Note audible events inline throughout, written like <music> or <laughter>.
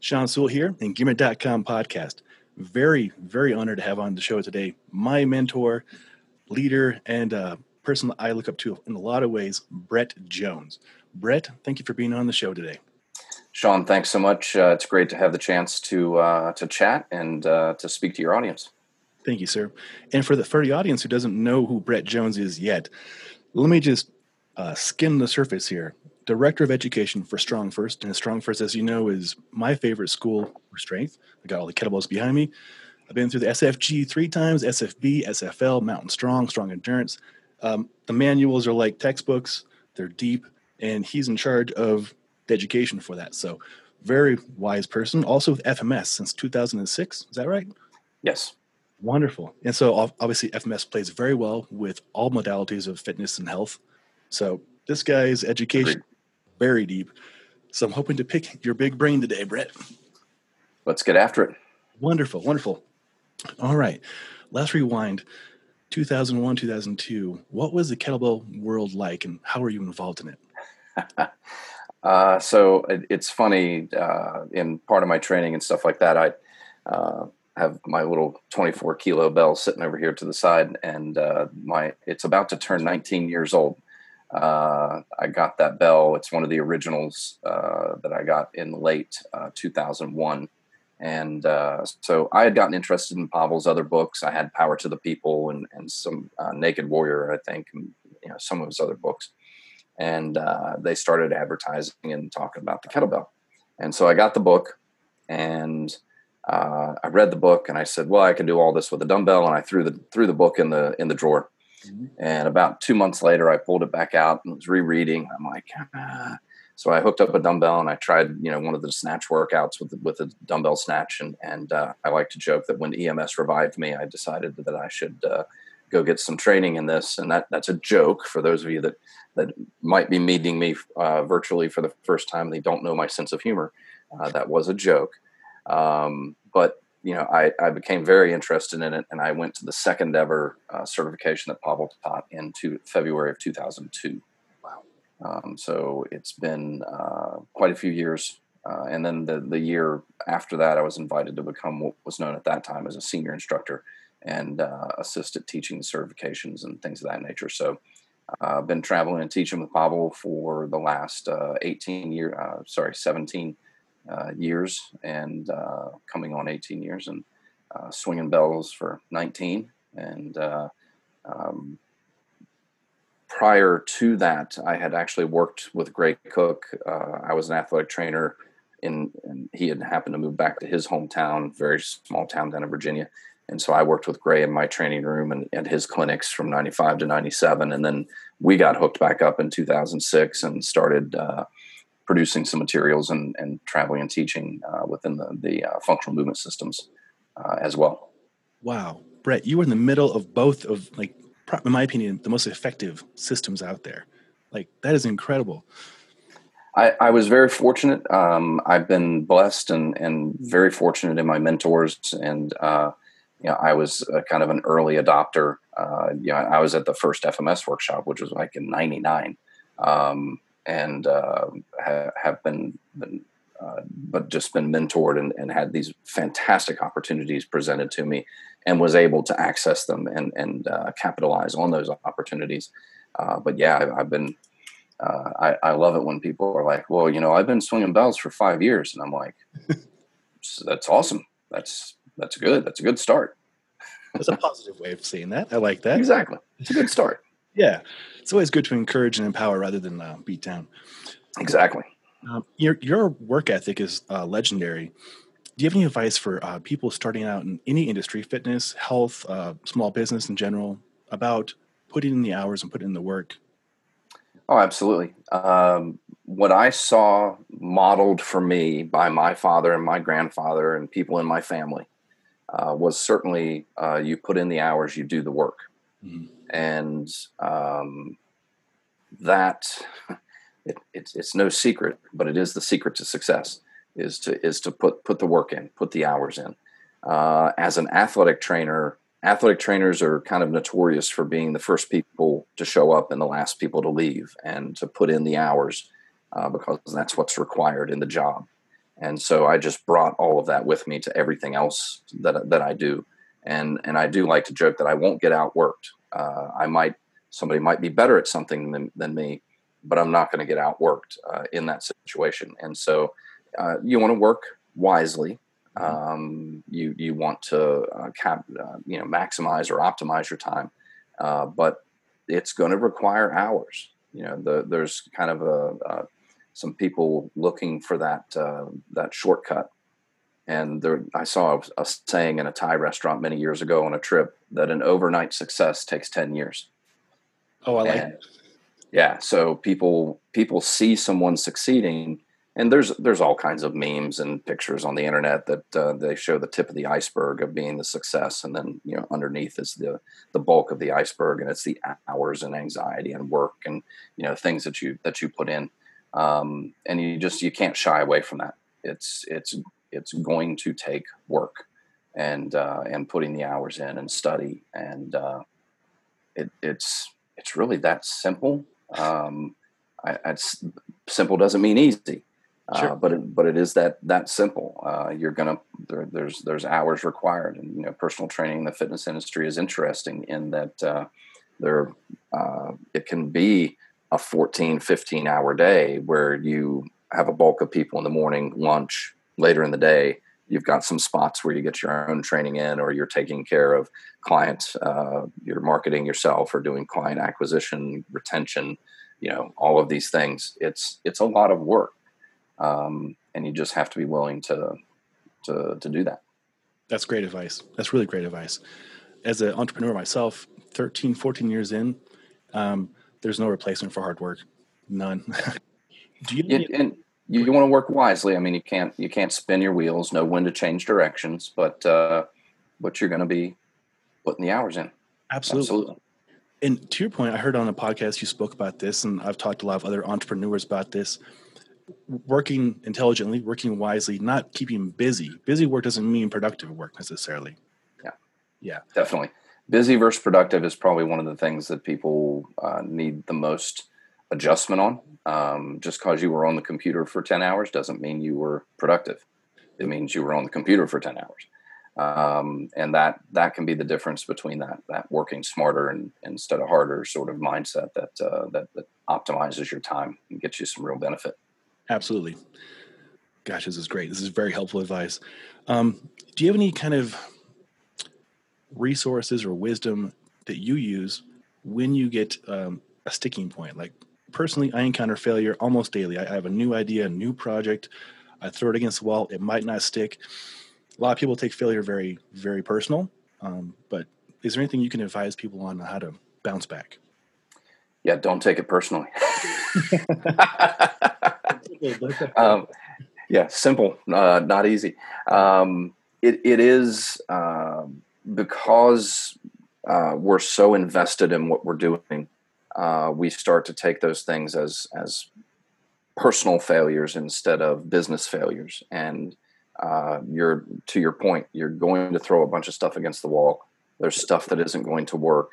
Sean Sewell here in Gimmer.com podcast. Very, very honored to have on the show today my mentor, leader, and uh, person that I look up to in a lot of ways, Brett Jones. Brett, thank you for being on the show today. Sean, thanks so much. Uh, it's great to have the chance to uh, to chat and uh, to speak to your audience. Thank you, sir. And for the for the audience who doesn't know who Brett Jones is yet, let me just uh, skim the surface here. Director of Education for Strong First, and Strong First, as you know, is my favorite school for strength. I got all the kettlebells behind me. I've been through the SFG three times, SFB, SFL, Mountain Strong, Strong Endurance. Um, the manuals are like textbooks; they're deep, and he's in charge of the education for that. So, very wise person. Also with FMS since 2006. Is that right? Yes. Wonderful. And so, obviously, FMS plays very well with all modalities of fitness and health. So, this guy's education Agreed. Very deep. So, I'm hoping to pick your big brain today, Brett. Let's get after it. Wonderful, wonderful. All right, let's rewind. 2001, 2002. What was the kettlebell world like, and how were you involved in it? <laughs> uh, so it, it's funny. Uh, in part of my training and stuff like that, I uh, have my little 24 kilo bell sitting over here to the side, and uh, my it's about to turn 19 years old. Uh, I got that bell. It's one of the originals uh, that I got in late 2001 and uh, so I had gotten interested in Pavel's other books. I had Power to the People and, and some uh, Naked Warrior, I think, and you know some of his other books. And uh, they started advertising and talking about the kettlebell. And so I got the book, and uh, I read the book, and I said, "Well, I can do all this with a dumbbell." And I threw the threw the book in the in the drawer. Mm-hmm. And about two months later, I pulled it back out and was rereading. I'm like, ah, so I hooked up a dumbbell and I tried, you know, one of the snatch workouts with with a dumbbell snatch, and and uh, I like to joke that when EMS revived me, I decided that I should uh, go get some training in this, and that that's a joke for those of you that that might be meeting me uh, virtually for the first time. They don't know my sense of humor. Uh, that was a joke, um, but you know, I, I became very interested in it, and I went to the second ever uh, certification that Pavel taught in two, February of 2002. Um, so it's been uh, quite a few years. Uh, and then the, the year after that, I was invited to become what was known at that time as a senior instructor and uh, assisted teaching certifications and things of that nature. So uh, I've been traveling and teaching with Pavel for the last uh, 18 years, uh, sorry, 17 years and coming on 18 years and swinging bells for 19. And um, prior to that, I had actually worked with Gray Cook. Uh, I was an athletic trainer, in, and he had happened to move back to his hometown, very small town down in Virginia. And so I worked with Gray in my training room and his clinics from 95 to 97. And then we got hooked back up in 2006 and started uh, producing some materials and, and traveling and teaching uh, within the, the uh, functional movement systems uh, as well. Wow. Brett, you were in the middle of both of like in my opinion, the most effective systems out there. Like that is incredible. I, I was very fortunate. Um, I've been blessed and, and very fortunate in my mentors. And, uh, you know, I was kind of an early adopter. Uh, you know, I was at the first FMS workshop, which was like in 99. Um, and uh, ha- have been, been uh, but just been mentored and, and, had these fantastic opportunities presented to me and was able to access them and, and uh, capitalize on those opportunities. Uh, but yeah, I've, I've been, uh, I, I, love it when people are like, well, you know, I've been swinging bells for five years. And I'm like, <laughs> that's awesome. That's, that's good. That's a good start. That's a positive way of seeing that. I like that. Exactly. It's a good start. Yeah. It's always good to encourage and empower rather than uh, beat down. Exactly. Um, your your work ethic is uh, legendary. Do you have any advice for uh, people starting out in any industry, fitness, health, uh, small business in general, about putting in the hours and putting in the work? Oh, absolutely. Um, what I saw modeled for me by my father and my grandfather and people in my family uh, was certainly uh, you put in the hours, you do the work, mm-hmm. And um, that it, it's it's no secret, but it is the secret to success is to is to put put the work in, put the hours in. Uh, as an athletic trainer, athletic trainers are kind of notorious for being the first people to show up and the last people to leave, and to put in the hours uh, because that's what's required in the job. and so I just brought all of that with me to everything else that that I do, and and I do like to joke that I won't get outworked. Uh, I might somebody might be better at something than, than me, but I'm not going to get outworked uh, in that situation. And so uh, you want to work wisely. Mm-hmm. Um, you you want to uh, cap, uh, you know maximize or optimize your time, uh, but it's going to require hours. You know, the, there's kind of a, some people looking for that uh, that shortcut. And there, I saw a, a saying in a Thai restaurant many years ago on a trip that an overnight success takes ten years. Oh, I like and, it. Yeah, so people people see someone succeeding and there's there's all kinds of memes and pictures on the internet that uh, they show the tip of the iceberg of being the success and then you know underneath is the the bulk of the iceberg and it's the hours and anxiety and work and you know things that you that you put in um, and you just you can't shy away from that it's it's it's going to take work and uh, and putting the hours in and study and uh, it, it's it's really that simple um, I, it's simple doesn't mean easy Sure. Uh, but it, but it is that that simple. Uh, you're gonna there, there's there's hours required, and you know personal training in the fitness industry is interesting in that uh, there uh, it can be a 14 15 hour day where you have a bulk of people in the morning, lunch later in the day. You've got some spots where you get your own training in, or you're taking care of clients, uh, you're marketing yourself, or doing client acquisition, retention. You know all of these things. It's it's a lot of work um, and you just have to be willing to to to do that. That's great advice. That's really great advice. As an entrepreneur myself, 13, 14 years in, um, there's no replacement for hard work. None. <laughs> do you? It, and you, you want to work wisely. I mean, you can't you can't spin your wheels, know when to change directions, but uh, but you're going to be putting the hours in. Absolutely. Absolutely. And to your point, I heard on a podcast you spoke about this, and I've talked to a lot of other entrepreneurs about this working intelligently, working wisely, not keeping busy. Busy work doesn't mean productive work necessarily. Yeah. Yeah. Definitely. Busy versus productive is probably one of the things that people uh, need the most adjustment on. Um, just because you were on the computer for 10 hours doesn't mean you were productive. It means you were on the computer for 10 hours. Um, and that that can be the difference between that that working smarter and instead of harder sort of mindset that uh, that, that optimizes your time and gets you some real benefit. Absolutely. Gosh, this is great. This is very helpful advice. Um, do you have any kind of resources or wisdom that you use when you get um, a sticking point? Like personally, I encounter failure almost daily. I, I have a new idea, a new project. I throw it against the wall. It might not stick. A lot of people take failure very, very personal. Um, but is there anything you can advise people on how to bounce back? Yeah, don't take it personally. <laughs> <laughs> um, yeah, simple, uh, not easy. Um, it, it is uh, because uh, we're so invested in what we're doing. Uh, we start to take those things as as personal failures instead of business failures. And uh, you're to your point, you're going to throw a bunch of stuff against the wall. There's stuff that isn't going to work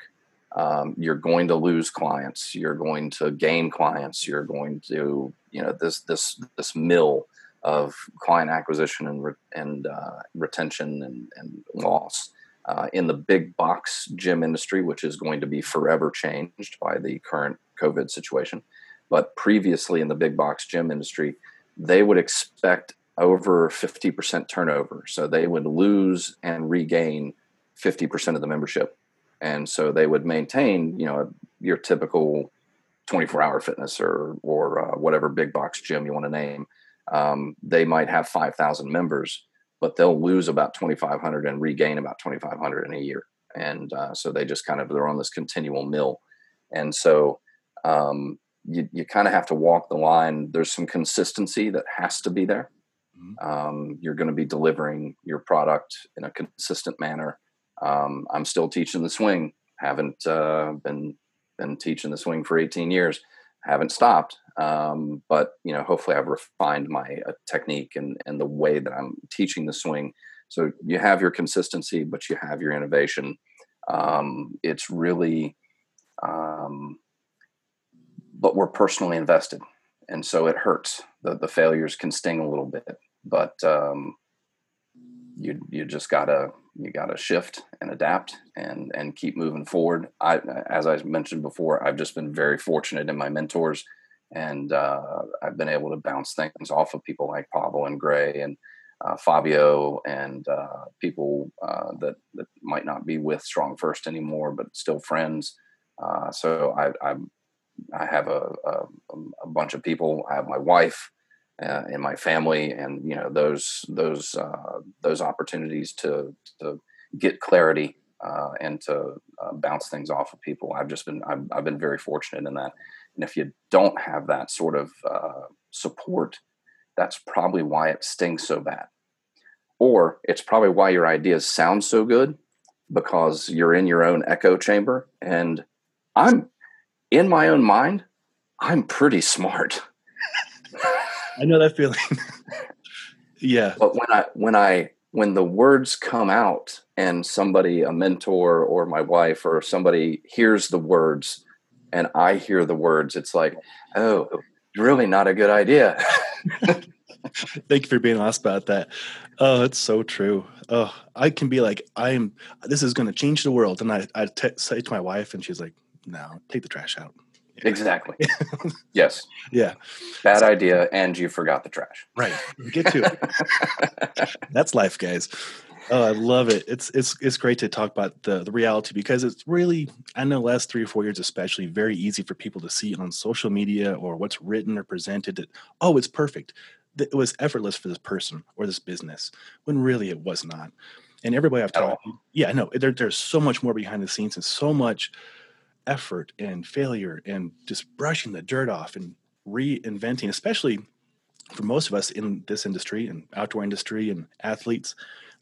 um, you're going to lose clients you're going to gain clients you're going to you know this this this mill of client acquisition and re- and uh, retention and, and loss uh, in the big box gym industry which is going to be forever changed by the current covid situation. But previously in the big box gym industry they would expect over 50% turnover. So they would lose and regain 50% of the membership. And so they would maintain you know your typical 24 hour fitness or or uh, whatever big box gym you want to name. Um, they might have 5000 members but they'll lose about 2500 and regain about 2500 in a year and uh, so they just kind of they're on this continual mill and so um, you, you kind of have to walk the line there's some consistency that has to be there mm-hmm. um, you're going to be delivering your product in a consistent manner um, I'm still teaching the swing. Haven't uh, been been teaching the swing for 18 years. Haven't stopped. Um, but you know, hopefully, I've refined my uh, technique and and the way that I'm teaching the swing. So you have your consistency, but you have your innovation. Um, it's really, um, but we're personally invested, and so it hurts. The the failures can sting a little bit, but um, you you just gotta you gotta shift and adapt and and keep moving forward. I as I mentioned before, I've just been very fortunate in my mentors, and uh, I've been able to bounce things off of people like Pavel and Gray and uh, Fabio and uh, people uh, that that might not be with Strong First anymore, but still friends. Uh, so I, I I have a, a, a bunch of people. I have my wife uh, in my family, and you know those those those opportunities to to get clarity and to bounce things off of people. I've just been I've, I've, been very fortunate in that. And if you don't have that sort of uh, support, that's probably why it stings so bad, or it's probably why your ideas sound so good because you're in your own echo chamber. And I'm in my own mind, I'm pretty smart. <laughs> I know that feeling. <laughs> yeah. But when I when I when the words come out and somebody a mentor or my wife or somebody hears the words and I hear the words, it's like, oh, oh, oh really not a good idea. <laughs> Thank you for being honest about that. Oh, it's so true. Oh, I can be like, I'm. This is going to change the world, and I I t- say to my wife, and she's like, No, take the trash out. Exactly. <laughs> yes. Yeah. Bad so, idea, and you forgot the trash. Right. Get to it. <laughs> That's life, guys. Oh, I love it. It's it's it's great to talk about the the reality because it's really I know last three or four years especially very easy for people to see on social media or what's written or presented that oh it's perfect. It was effortless for this person or this business when really it was not. And everybody I've talked, yeah, no, there, there's so much more behind the scenes and so much effort and failure and just brushing the dirt off and reinventing, especially for most of us in this industry and outdoor industry and athletes,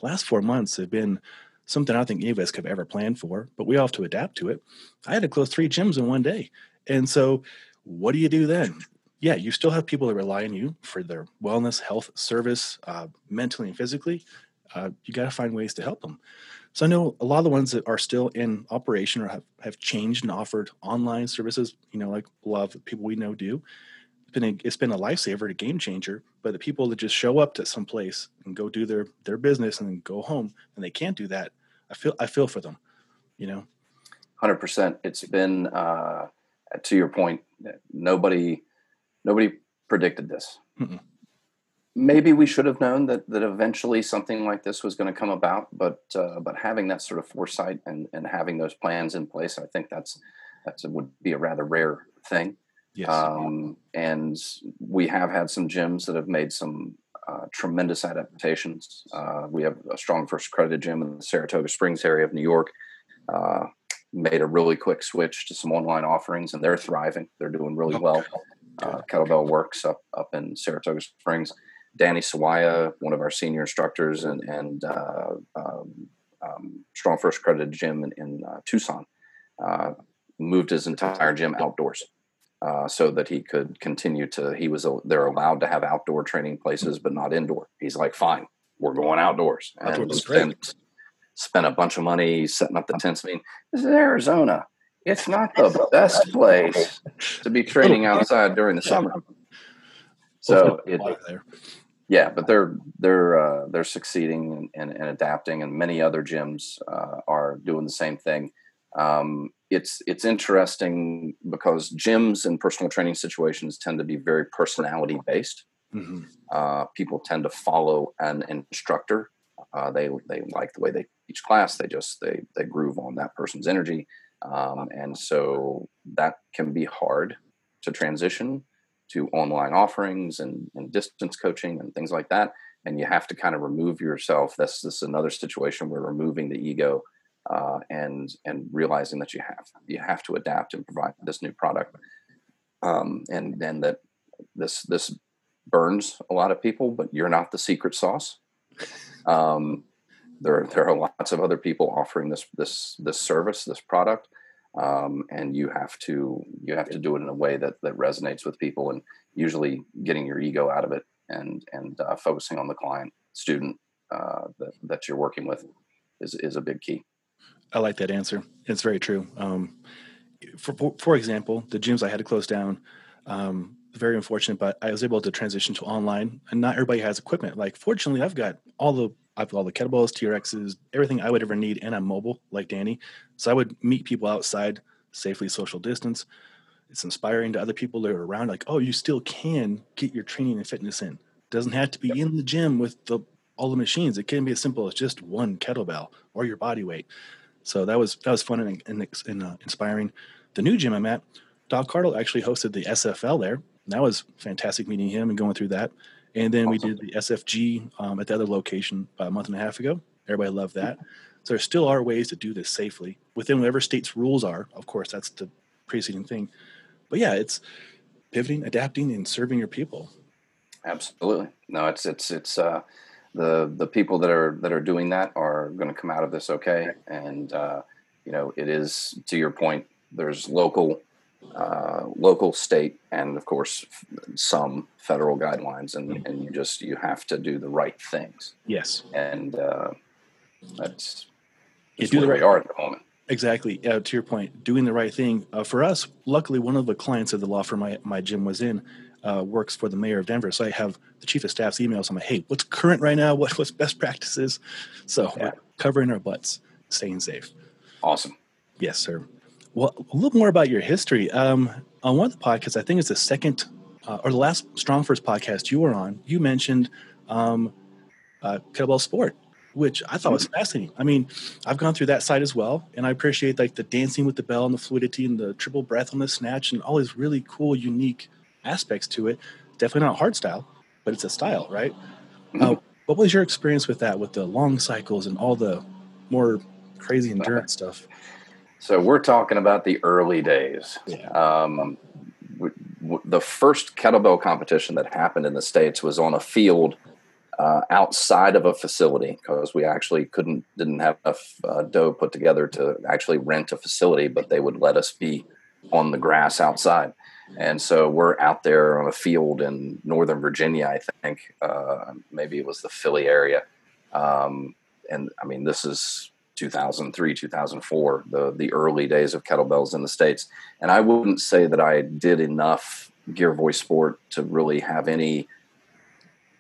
last four months have been something I don't think any of us could have ever planned for, but we all have to adapt to it. I had to close three gyms in one day. And so what do you do then? Yeah, you still have people that rely on you for their wellness, health, service, uh, mentally and physically. Uh, you got to find ways to help them. So I know a lot of the ones that are still in operation or have, have changed and offered online services, you know, like a lot of people we know do. It's been a, it's been a lifesaver, a game changer. But the people that just show up to some place and go do their their business and then go home and they can't do that, I feel I feel for them, you know. Hundred percent. It's been uh, to your point. Nobody nobody predicted this. Mm-mm maybe we should have known that that eventually something like this was going to come about but uh, but having that sort of foresight and and having those plans in place i think that's that's would be a rather rare thing yes. Um, and we have had some gyms that have made some uh, tremendous adaptations. Uh, we have a strong first accredited gym in the saratoga springs area of new york uh, made a really quick switch to some online offerings and they're thriving. They're doing really well. Uh, kettlebell works up up in saratoga springs. Danny Sawaya, one of our senior instructors, and and uh, um, um, Strong First accredited gym in, in uh, Tucson, uh, moved his entire gym outdoors. Uh, so that he could continue to, he was, they're allowed to have outdoor training places, but not indoor. He's like, fine, we're going outdoors. And spent, spent a bunch of money setting up the tents. I mean, this is Arizona. It's not the best place to be training outside during the summer. <laughs> So it, yeah, but they're they're uh, they're succeeding and, and, and, adapting, and many other gyms uh, are doing the same thing. Um, it's it's interesting because gyms and personal training situations tend to be very personality based. Mm-hmm. Uh, people tend to follow an instructor. Uh, they they like the way they teach class. They just they they groove on that person's energy, um, and so that can be hard to transition to online offerings and, and distance coaching and things like that. And you have to kind of remove yourself. That's this is another situation where removing the ego uh, and and realizing that you have you have to adapt and provide this new product. Um, and then that this this burns a lot of people, but you're not the secret sauce. Um, there there are lots of other people offering this this this service, this product um, and you have to you have to do it in a way that that resonates with people and usually getting your ego out of it and and uh, focusing on the client student uh, that, that you're working with is is a big key i like that answer it's very true um, for, for example the gyms i had to close down um, very unfortunate, but I was able to transition to online, and not everybody has equipment. Like, fortunately, I've got all the I've got all the kettlebells, TRXs, everything I would ever need, and I'm mobile like Danny. So I would meet people outside, safely social distance. It's inspiring to other people that are around. Like, oh, you still can get your training and fitness in. Doesn't have to be yep. in the gym with the all the machines. It can be as simple as just one kettlebell or your body weight. So that was that was fun and, and, and uh, inspiring. The new gym I'm at, Doc Cardle actually hosted the SFL there. That was fantastic meeting him and going through that. And then awesome. we did the SFG um, at the other location about a month and a half ago. Everybody loved that. So there still are ways to do this safely within whatever state's rules are. Of course, that's the preceding thing. But yeah, it's pivoting, adapting, and serving your people. Absolutely. No, it's it's it's uh, the the people that are that are doing that are going to come out of this okay. And uh, you know, it is to your point. There's local uh, local, state, and of course some federal guidelines, and, mm-hmm. and you just you have to do the right things. Yes, and uh, that's you do the right art at the moment. Exactly. Uh, to your point, doing the right thing. Uh, for us, luckily, one of the clients of the law firm my, my gym was in uh, works for the mayor of Denver. So I have the chief of staff's emails. I'm like, hey, what's current right now? <laughs> What, what's best practices? So yeah. covering our butts, staying safe. Awesome. Yes, sir. Well, a little more about your history. Um, on one of the podcasts, I think it's the second uh, or the last Strong First podcast you were on, you mentioned um, uh, kettlebell sport, which I thought was fascinating. I mean, I've gone through that side as well, and I appreciate like the dancing with the bell and the fluidity and the triple breath on the snatch and all these really cool, unique aspects to it. Definitely not hard style, but it's a style, right? Mm-hmm. Uh, what was your experience with that, with the long cycles and all the more crazy endurance stuff? So we're talking about the early days. Yeah. Um, w- w- the first kettlebell competition that happened in the states was on a field uh, outside of a facility because we actually couldn't didn't have enough uh, dough put together to actually rent a facility, but they would let us be on the grass outside. And so we're out there on a field in Northern Virginia, I think. Uh, maybe it was the Philly area. Um, and I mean, this is 2003 2004 the the early days of kettlebells in the states and i wouldn't say that i did enough girevoy sport to really have any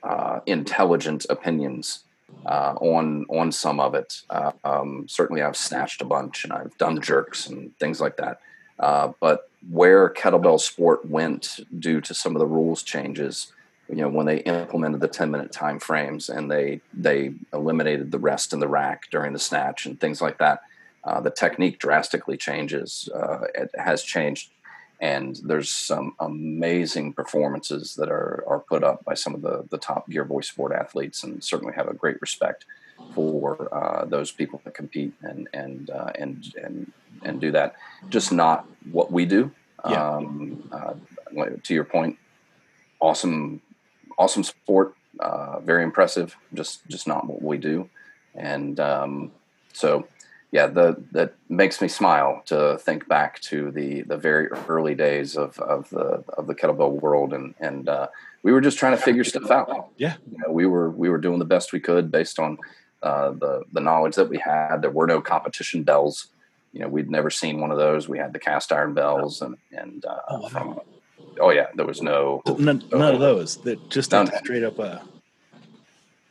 uh, intelligent opinions uh, on on some of it uh, um, certainly i've snatched a bunch and i've done jerks and things like that uh, but where kettlebell sport went due to some of the rules changes you know when they implemented the 10 minute time frames and they they eliminated the rest in the rack during the snatch and things like that uh, the technique drastically changes uh, it has changed. And there's some amazing performances that are, are put up by some of the, the top girevoy sport athletes and certainly have a great respect for uh, those people that compete and and uh, and and and do that just not what we do yeah. um, uh, to your point awesome awesome sport, uh, very impressive. Just just not what we do, and um, so yeah, the that makes me smile to think back to the the very early days of of the of the kettlebell world, and and uh, we were just trying to figure stuff out. Yeah, you know, we were we were doing the best we could based on uh, the the knowledge that we had. There were no competition bells. You know, we'd never seen one of those. We had the cast iron bells, and and uh, oh, from Oh yeah, there was no none, none of those. That just none. straight up. Uh,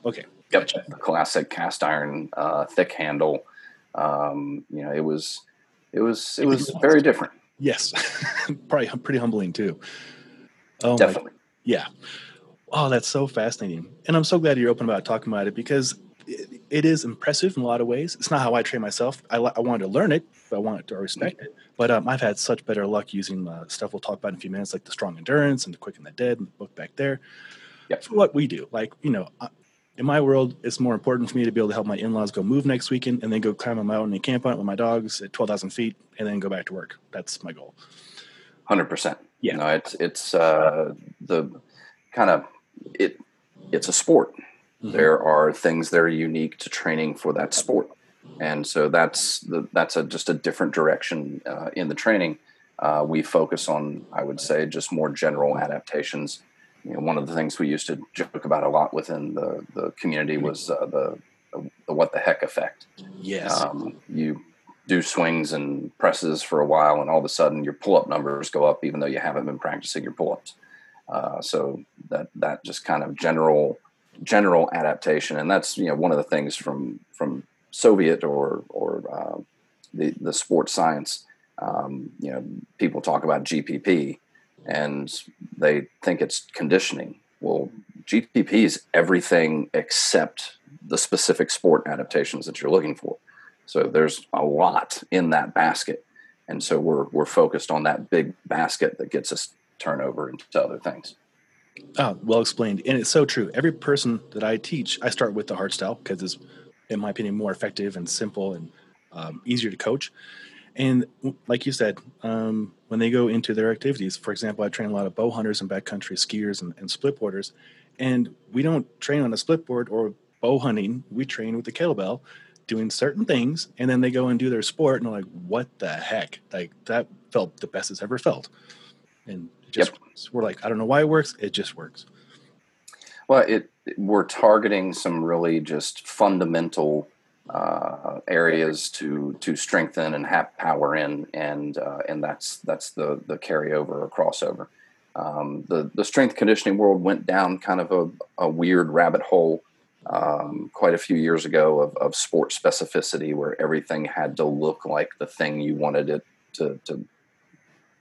okay, yep, gotcha. classic cast iron, uh, thick handle. Um, you know, it was it was it was very different. Yes, <laughs> probably pretty humbling too. Oh, definitely. My, yeah. Oh, that's so fascinating, and I'm so glad you're open about talking about it because it, it is impressive in a lot of ways. It's not how I train myself. I, I wanted to learn it, but I wanted to respect it. But um, I've had such better luck using uh, stuff we'll talk about in a few minutes, like the strong endurance and the quick and the dead, and the book back there. Yep. For what we do, like you know, in my world, it's more important for me to be able to help my in-laws go move next weekend and then go climb a mountain and camp out with my dogs at twelve thousand feet, and then go back to work. That's my goal. Hundred percent. Yeah. No, it's it's uh, the kind of it. It's a sport. Mm-hmm. There are things that are unique to training for that sport and so that's the, that's a, just a different direction uh, in the training. Uh, we focus on, I would say, just more general adaptations. You know, one of the things we used to joke about a lot within the the community was uh, the, the, what the heck effect. Yes, um, you do swings and presses for a while, and all of a sudden your pull up numbers go up, even though you haven't been practicing your pull ups. Uh, so that that just kind of general general adaptation, and that's you know one of the things from from Soviet or or uh, the the sports science. Um, you know, people talk about GPP, and they think it's conditioning. Well, GPP is everything except the specific sport adaptations that you're looking for. So there's a lot in that basket, and so we're we're focused on that big basket that gets us turnover into other things. Oh, well explained, and it's so true. Every person that I teach, I start with the hard style because it's, in my opinion, more effective and simple and um, easier to coach. And like you said, um, when they go into their activities, for example, I train a lot of bow hunters and backcountry skiers and, and split boarders, and we don't train on a split board or bow hunting. We train with the kettlebell, doing certain things, and then they go and do their sport, and they're like, "What the heck?" Like that felt the best it's ever felt, and just yep. we're like, I don't know why it works. It just works. Well, it we're targeting some really just fundamental uh, areas to to strengthen and have power in, and uh, and that's that's the the carryover or crossover. Um, the the strength conditioning world went down kind of a, a weird rabbit hole um, quite a few years ago of, of sport specificity, where everything had to look like the thing you wanted it to to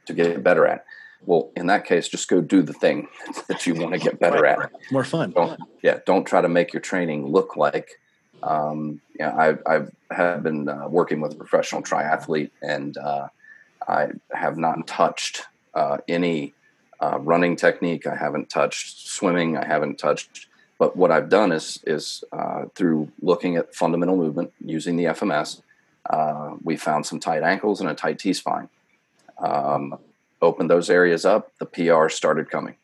to get better at. Well, in that case, just go do the thing <laughs> that you want to get better at. More fun. Don't, yeah, don't try to make your training look like. Um, yeah, I've, I've have been uh, working with a professional triathlete, and uh, I have not touched uh, any uh, running technique. I haven't touched swimming. I haven't touched. But what I've done is is uh, through looking at fundamental movement using the FMS, uh, we found some tight ankles and a tight T spine. Um, opened those areas up, the PR started coming.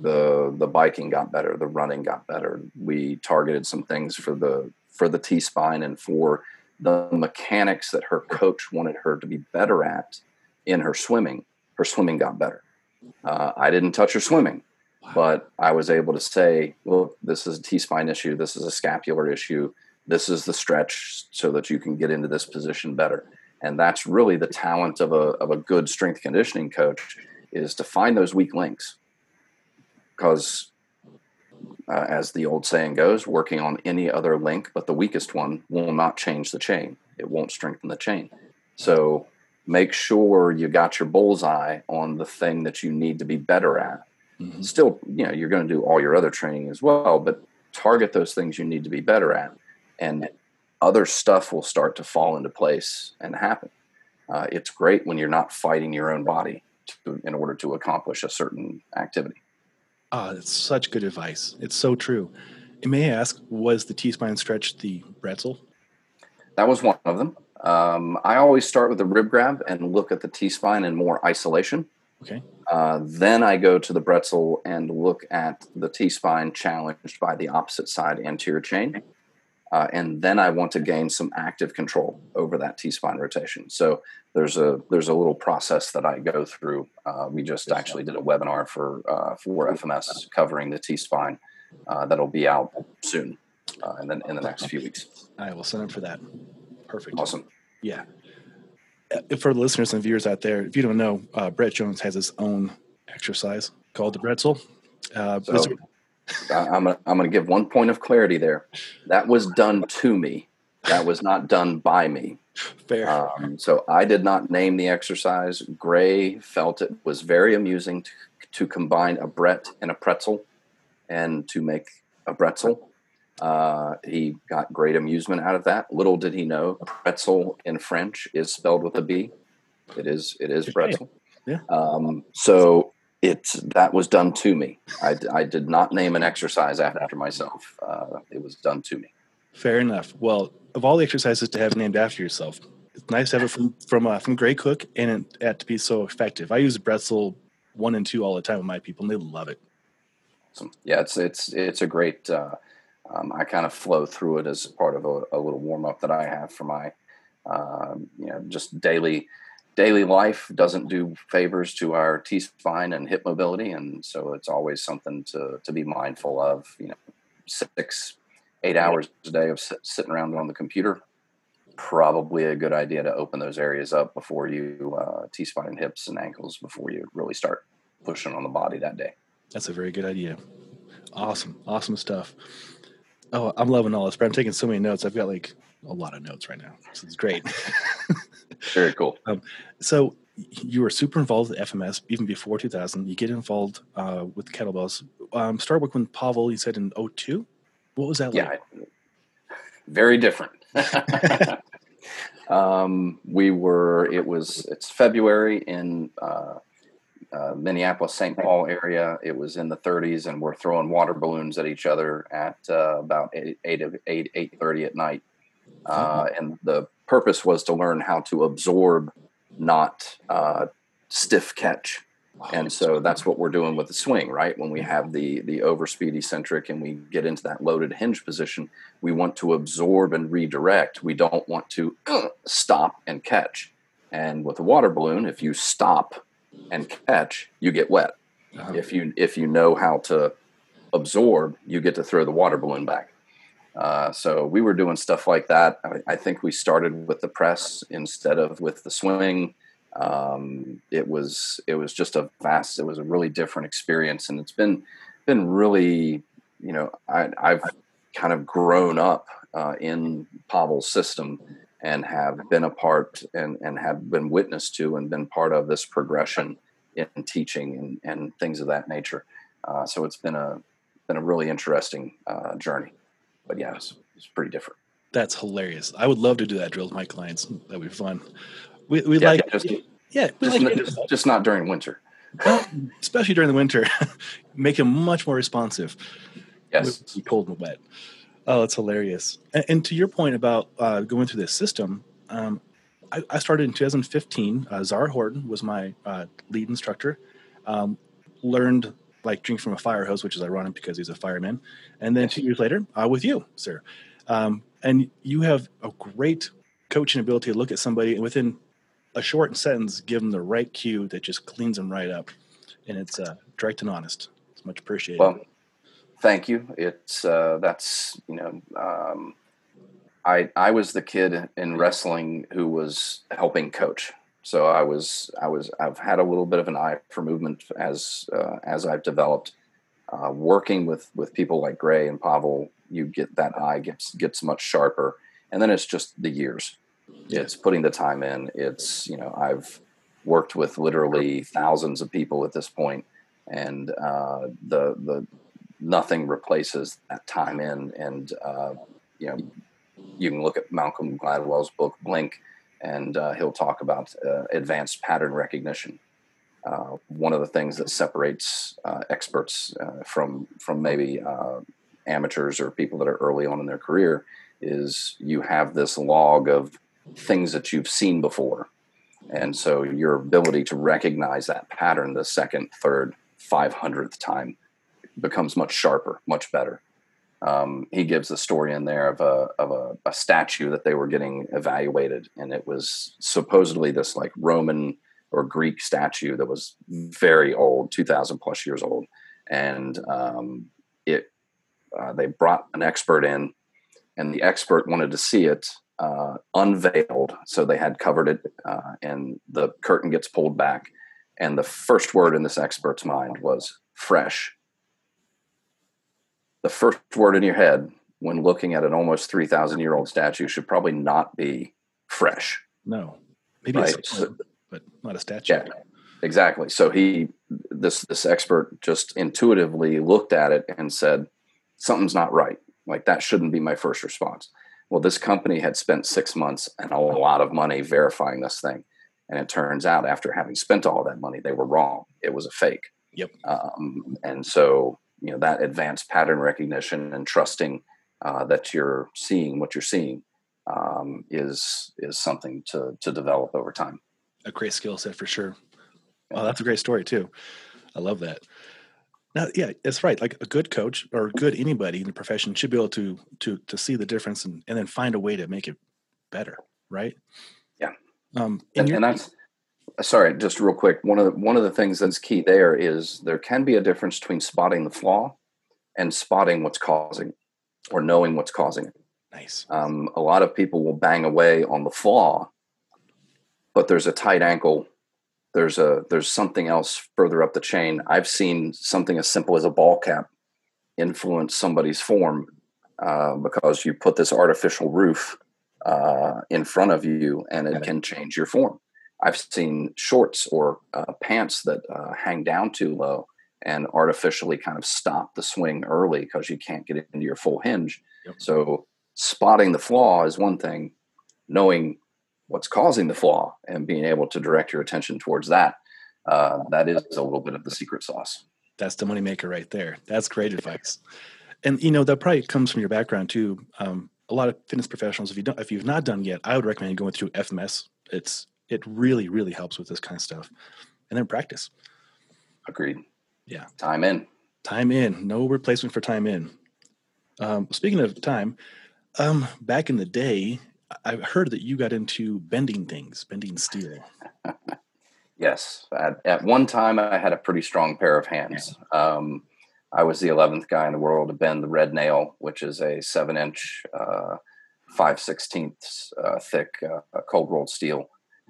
The the biking got better, the running got better. We targeted some things for the for the T spine and for the mechanics that her coach wanted her to be better at in her swimming. Her swimming got better. Uh, I didn't touch her swimming, but I was able to say, "Well, this is a T spine issue. This is a scapular issue. This is the stretch so that you can get into this position better." And that's really the talent of a, of a good strength conditioning coach is to find those weak links. Because uh, as the old saying goes working on any other link but the weakest one will not change the chain. It won't strengthen the chain. So make sure you got your bullseye on the thing that you need to be better at. Mm-hmm. still you know you're going to do all your other training as well but target those things you need to be better at. And other stuff will start to fall into place and happen. Uh, it's great when you're not fighting your own body to, in order to accomplish a certain activity. Ah, it's such good advice. It's so true. And may I ask, was the T spine stretch the Bretzel? That was one of them. Um, I always start with the rib grab and look at the T spine in more isolation. Okay. Uh, then I go to the Bretzel and look at the T spine challenged by the opposite side anterior chain. Uh, and then I want to gain some active control over that T spine rotation. So there's a there's a little process that I go through. Uh, we just actually did a webinar for uh, for FMS covering the T spine uh, that'll be out soon, uh, and then in the next few weeks. I will sign up for that. Perfect. Awesome. Yeah. Uh, for the listeners and viewers out there, if you don't know, Brett Jones has his own exercise called the Bretzel. So, I'm gonna, I'm going to give one point of clarity there. That was done to me. That was not done by me. Fair. Um, so I did not name the exercise. Gray felt it was very amusing to, to combine a Brett and a pretzel, and to make a Bretzel. Uh, he got great amusement out of that. Little did he know, pretzel in French is spelled with a B. It is. It is Bretzel. Yeah. Um, so it's that was done to me. I, I did not name an exercise after myself. Uh, it was done to me. Fair enough. Well, of all the exercises to have named after yourself, it's nice to have it from from uh, from Gray Cook and it, to be so effective. I use Bretzel one and two all the time with my people, and they love it. Awesome. Yeah, it's it's it's a great. Uh, um, I kind of flow through it as part of a, a little warm up that I have for my, uh, you know, just daily daily life doesn't do favors to our T spine and hip mobility, and so it's always something to to be mindful of. You know, six, eight hours a day of sitting around on the computer, probably a good idea to open those areas up before you uh, T spine and hips and ankles before you really start pushing on the body that day. That's a very good idea. Awesome, awesome stuff. Oh, I'm loving all this, but I'm taking so many notes. I've got like a lot of notes right now. So it's great. <laughs> very cool. Um, so you were super involved with FMS even before 2000. You get involved uh, with kettlebells. Um, started working with Pavel, you said in 02. What was that like? Yeah, very different. <laughs> um, we were, it was, it's February in uh, uh, Minneapolis, St. Paul area. It was in the 30s, and we're throwing water balloons at each other at uh, about 8, 8, 8, 8.30 at night. Uh, and the purpose was to learn how to absorb, not uh, stiff catch. And so that's what we're doing with the swing, right? When we have the the overspeed eccentric and we get into that loaded hinge position, we want to absorb and redirect. We don't want to uh, stop and catch. And with a water balloon, if you stop and catch, you get wet. Uh-huh. If you if you know how to absorb, you get to throw the water balloon back. Uh, so we were doing stuff like that. I, I, think we started with the press instead of with the swing. Um, it was it was just a vast. It was a really different experience, and it's been been really you know I, I've kind of grown up uh, in Pavel's system and have been a part and, and have been witness to and been part of this progression in teaching and, and things of that nature. Uh, so it's been a been a really interesting uh, journey. But yeah, it's, it's pretty different. That's hilarious. I would love to do that drill with my clients. That'd be fun. We, we yeah, like yeah, just, yeah, we just, like just, just not during winter. Well, especially during the winter, <laughs> make them much more responsive. Yes, cold and wet. Oh, it's hilarious. And, and to your point about uh, going through this system, um, I, I, started in 2015. Uh, Zar Horton was my uh, lead instructor. Um, learned like drink from a fire hose, which is ironic because he's a fireman. And then two years later, uh, with you, sir. Um, and you have a great coaching ability to look at somebody and within a short sentence, give them the right cue that just cleans them right up. And it's uh, direct and honest. It's much appreciated. Well, thank you. It's uh, that's you know, um, I I was the kid in wrestling who was helping coach. So I was I was I've had a little bit of an eye for movement as uh, as I've developed. Uh, working with with people like Gray and Pavel, you get that eye gets gets much sharper, and then it's just the years. It's putting the time in. It's you know I've worked with literally thousands of people at this point, and uh, the the nothing replaces that time in. And uh, you know, you can look at Malcolm Gladwell's book Blink, and uh, he'll talk about uh, advanced pattern recognition. Uh, one of the things that separates uh, experts uh, from from maybe amateurs or people that are early on in their career is you have this log of things that you've seen before. And so your ability to recognize that pattern the second, third, 500th time becomes much sharper, much better. Um, he gives a story in there of a of a, a, statue that they were getting evaluated, and it was supposedly this like Roman or Greek statue that was very old, two thousand plus years old, and um, it uh, they brought an expert in, and the expert wanted to see it uh, unveiled, so they had covered it, uh, and the curtain gets pulled back, and the first word in this expert's mind was fresh the first word in your head when looking at an almost 3,000 year old statue should probably not be fresh. No, maybe right? a so, but not a statue. Yeah, exactly. So he, this, this expert just intuitively looked at it and said, something's not right. Like that shouldn't be my first response. Well, this company had spent six months and a lot of money verifying this thing. And it turns out after having spent all that money, they were wrong. It was a fake. Yep. Um, and so you know that advanced pattern recognition and trusting uh, that you're seeing what you're seeing um, is is something to to develop over time. A great skill set for sure. Oh, that's a great story too. I love that. Now, yeah, that's right. Like a good coach or good anybody in the profession should be able to to to see the difference and, and then find a way to make it better, right? Yeah. Um, and, and that's sorry, just real quick. One of the, one of the things that's key there is there can be a difference between spotting the flaw and spotting what's causing or knowing what's causing it. Nice. Um, a lot of people will bang away on the flaw, but there's a tight ankle there's a there's something else further up the chain. I've seen something as simple as a ball cap influence somebody's form uh, because you put this artificial roof uh, in front of you and it can change your form. I've seen shorts or uh, pants that uh, hang down too low and artificially kind of stop the swing early because you can't get into your full hinge. Yep. So spotting the flaw is one thing, knowing what's causing the flaw and being able to direct your attention towards that. Uh, that is a little bit of the secret sauce. That's the moneymaker right there. That's great advice. And you know that probably comes from your background too. Um, a lot of fitness professionals, if you don't, if you've not done yet, I would recommend going through FMS. It's it really really helps with this kind of stuff, and then practice. Agreed. Yeah. Time in. Time in. No replacement for time in. Um, speaking of time, um, back in the day, I heard that you got into bending things, bending steel. <laughs> yes. At, at, one time, I had a pretty strong pair of hands. Um, I was the 11th guy in the world to bend the red nail, which is a seven inch, uh, five sixteenths uh, thick uh, cold rolled steel.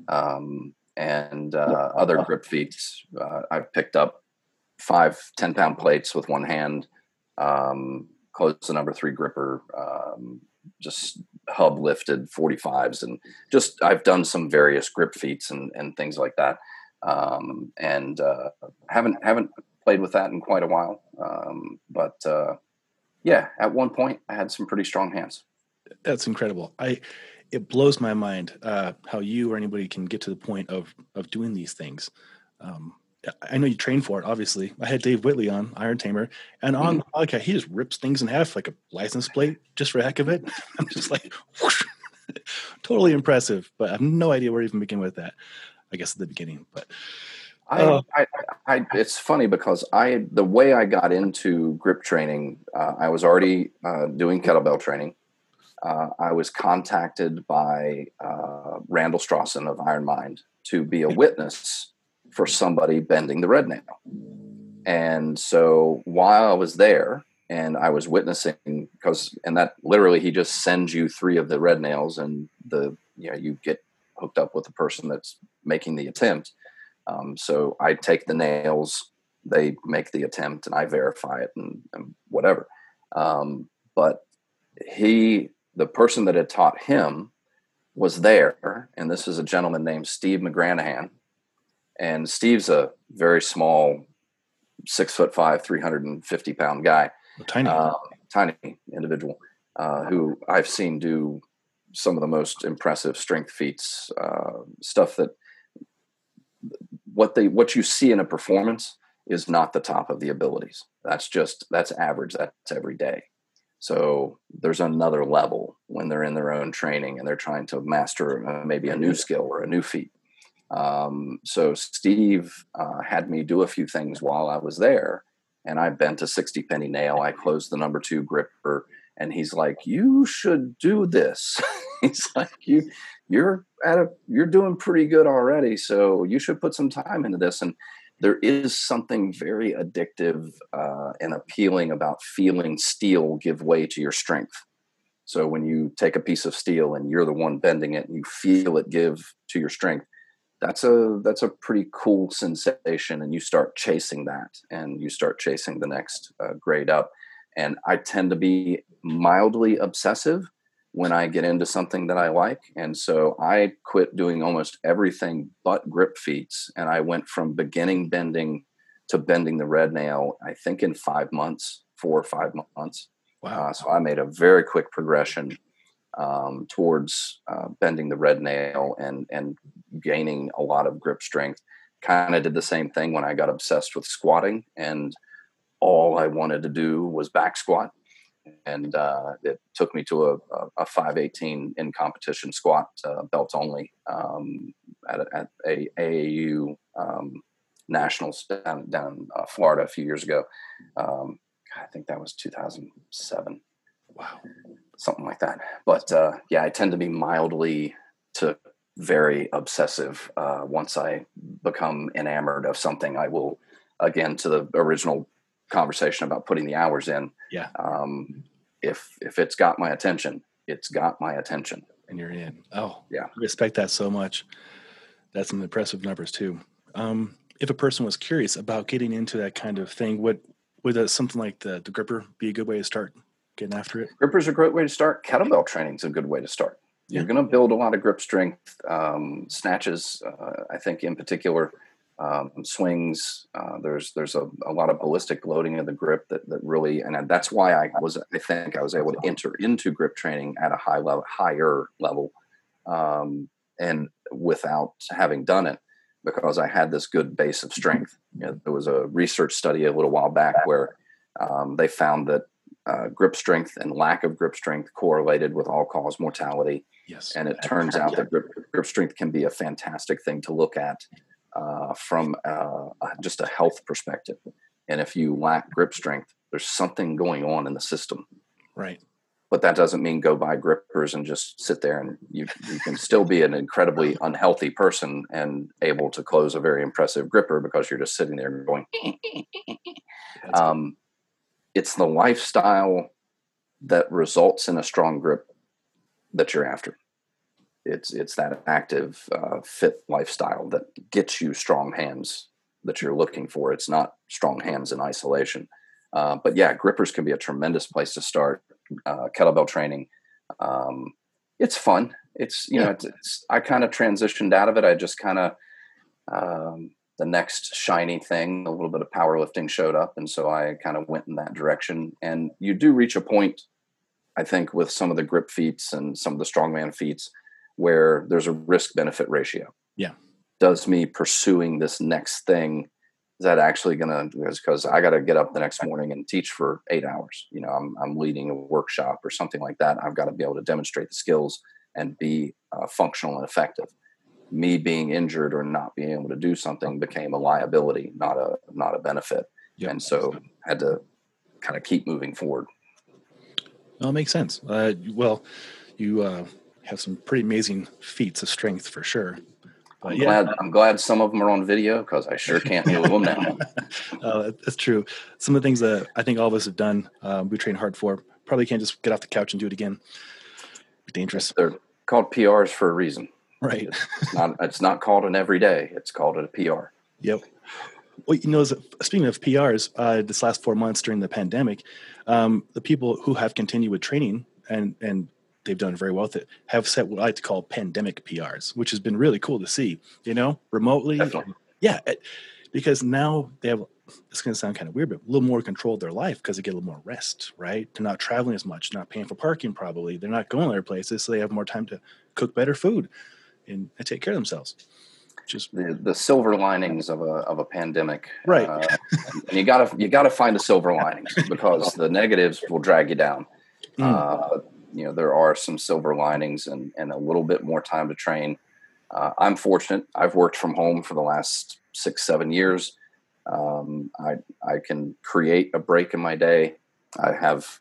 Um, and uh, other grip feats. Uh, I've picked up five 10 pound plates with one hand, um, close the number three gripper, um, just hub lifted 45s. And just, I've done some various grip feats and, and things like that. Um, and uh, haven't, haven't played with that in quite a while. Um, but uh, yeah, at one point I had some pretty strong hands. That's incredible. I, it blows my mind uh, how you or anybody can get to the point of of doing these things. Um, I know you train for it. Obviously, I had Dave Whitley on Iron Tamer, and on mm-hmm. okay, he just rips things in half like a license plate just for the heck of it. <laughs> I'm just like, whoosh. <laughs> totally impressive. But I have no idea where to even begin with that. I guess at the beginning, but. Uh, I, I, I, it's funny because I, the way I got into grip training, uh, I was already uh, doing kettlebell training. Uh, I was contacted by uh, Randall Strossen of Iron Mind to be a witness for somebody bending the red nail. And so while I was there and I was witnessing, because, and that literally he just sends you three of the red nails and the, you know, you get hooked up with the person that's making the attempt. Um, so I take the nails, they make the attempt, and I verify it and, and whatever. Um, but he, the person that had taught him, was there, and this is a gentleman named Steve McGranahan, and Steve's a very small, six foot five, 350 pound guy. A Tiny. Uh, tiny individual uh, who I've seen do some of the most impressive strength feats, uh, stuff that what they what you see in a performance is not the top of the abilities. That's just that's average. That's every day. So there's another level when they're in their own training and they're trying to master uh, maybe a new skill or a new feat. Um, so Steve uh, had me do a few things while I was there, and I bent a 60 penny nail. I closed the number two gripper, and he's like, "You should do this." <laughs> he's like, "You, you're at a, you're doing pretty good already, so you should put some time into this." And there is something very addictive uh, and appealing about feeling steel give way to your strength. So when you take a piece of steel and you're the one bending it, and you feel it give to your strength that's a that's a pretty cool sensation and you start chasing that and you start chasing the next uh, grade up and i tend to be mildly obsessive when i get into something that i like and so i quit doing almost everything but grip feats and i went from beginning bending to bending the red nail i think in five months four or five months wow uh, so i made a very quick progression um, towards uh, bending the red nail and and gaining a lot of grip strength. Kind of did the same thing when I got obsessed with squatting, and all I wanted to do was back squat. And uh, it took me to a, a, 518 in competition squat, uh, belt only, um, at, a, at a AAU um, nationals down, down in uh, Florida a few years ago. Um, I think that was 2007. Wow something like that. But uh, yeah, I tend to be mildly to very obsessive. Uh, once I become enamored of something, I will again to the original conversation about putting the hours in. Yeah. Um, if if it's got my attention, it's got my attention. And you're in. Oh, yeah. Respect that so much. That's some impressive numbers too. Um, if a person was curious about getting into that kind of thing, would would something like the, the gripper be a good way to start getting after it? Gripper's are a great way to start. Kettlebell training is a good way to start. You're going to build a lot of grip strength, um, snatches. Uh, I think in particular, um, swings. Uh, there's there's a, a, lot of ballistic loading of the grip that, that really, and that's why I was I think I was able to enter into grip training at a high level, higher level, um, and without having done it because I had this good base of strength. You know, there was a research study a little while back where um, they found that uh, grip strength and lack of grip strength correlated with all cause mortality. Yes. And it turns out that grip, grip strength can be a fantastic thing to look at uh, from uh, just a health perspective. And if you lack grip strength, there's something going on in the system. Right. But that doesn't mean go buy grippers and just sit there and you, you can still be an incredibly unhealthy person and able to close a very impressive gripper because you're just sitting there going, um, it's the lifestyle that results in a strong grip that you're after. It's it's that active, uh, fit lifestyle that gets you strong hands that you're looking for. It's not strong hands in isolation. Uh, but yeah, grippers can be a tremendous place to start. Uh, kettlebell training, um, it's fun. It's you yeah. know, it's, it's, I kind of transitioned out of it. I just kind of um, the next shiny thing, a little bit of powerlifting showed up. And so I kind of went in that direction. And you do reach a point, I think, with some of the grip feats and some of the strongman feats where there's a risk benefit ratio. Yeah. Does me pursuing this next thing, is that actually going to, because I got to get up the next morning and teach for eight hours. You know, I'm, I'm leading a workshop or something like that. I've got to be able to demonstrate the skills and be uh, functional and effective me being injured or not being able to do something became a liability, not a not a benefit. Yep. And so had to kind of keep moving forward. Well, it makes sense. Uh, well, you uh, have some pretty amazing feats of strength for sure. I'm yeah. glad. I'm glad some of them are on video because I sure can't deal with them now. <laughs> uh, that's true. Some of the things that I think all of us have done, uh, we train hard for. Probably can't just get off the couch and do it again. Dangerous. They're called PRs for a reason. Right. it's not it's not called an everyday. It's called a PR. Yep. Well, you know, speaking of PRs, uh, this last four months during the pandemic, um, the people who have continued with training and and they've done very well with it have set what I like to call pandemic PRs, which has been really cool to see. You know, remotely, Definitely. yeah, because now they have. It's going to sound kind of weird, but a little more control of their life because they get a little more rest, right? They're not traveling as much, not paying for parking, probably. They're not going other places, so they have more time to cook better food and, and take care of themselves. Just the, the silver linings of a of a pandemic, right? Uh, and you gotta you gotta find the silver linings because the negatives will drag you down. Mm. Uh, you know there are some silver linings and and a little bit more time to train. Uh, I'm fortunate. I've worked from home for the last six seven years. Um, I I can create a break in my day. I have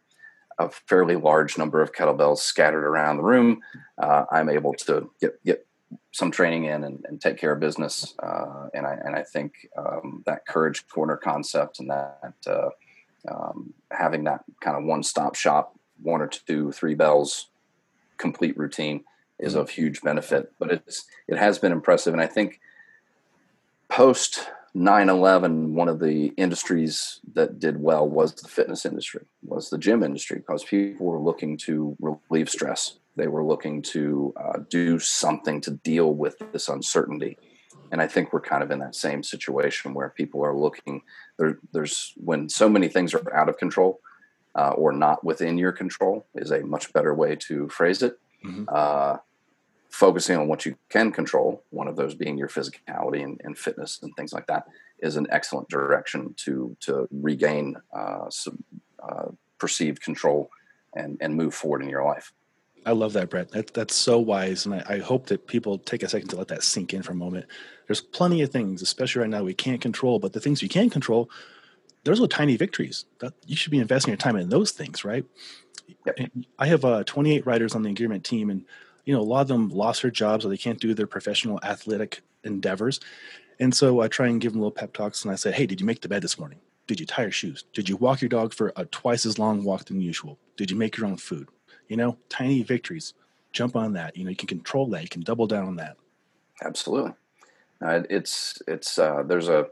a fairly large number of kettlebells scattered around the room. Uh, I'm able to get get some training in and, and take care of business. Uh, and I and I think um, that courage corner concept and that uh, um, having that kind of one stop shop, one or two, three bells, complete routine is mm-hmm. of huge benefit. But it's it has been impressive, and I think post 9-11 one of the industries that did well was the fitness industry was the gym industry because people were looking to relieve stress they were looking to uh, do something to deal with this uncertainty. And I think we're kind of in that same situation where people are looking. There, there's when so many things are out of control uh, or not within your control is a much better way to phrase it. Mm-hmm. Uh, focusing on what you can control, one of those being your physicality and, and fitness and things like that, is an excellent direction to to regain uh, some uh, perceived control and and move forward in your life. I love that, Brett. That, that's so wise. And I, I, hope that people take a second to let that sink in for a moment. There's plenty of things, especially right now, we can't control, but the things you can control, those are tiny victories. That, you should be investing your time in those things, right? Yep. I have uh, 28 riders on the Gearment team, and you know a lot of them lost their jobs or they can't do their professional athletic endeavors. And so I try and give them little pep talks, and I say, "Hey, did you make the bed this morning? Did you tie your shoes? Did you walk your dog for a twice as long walk than usual? Did you make your own food? you know, tiny victories. Jump on that. You know, you can control that. You can double down on that. Absolutely. Uh, it's it's uh, there's a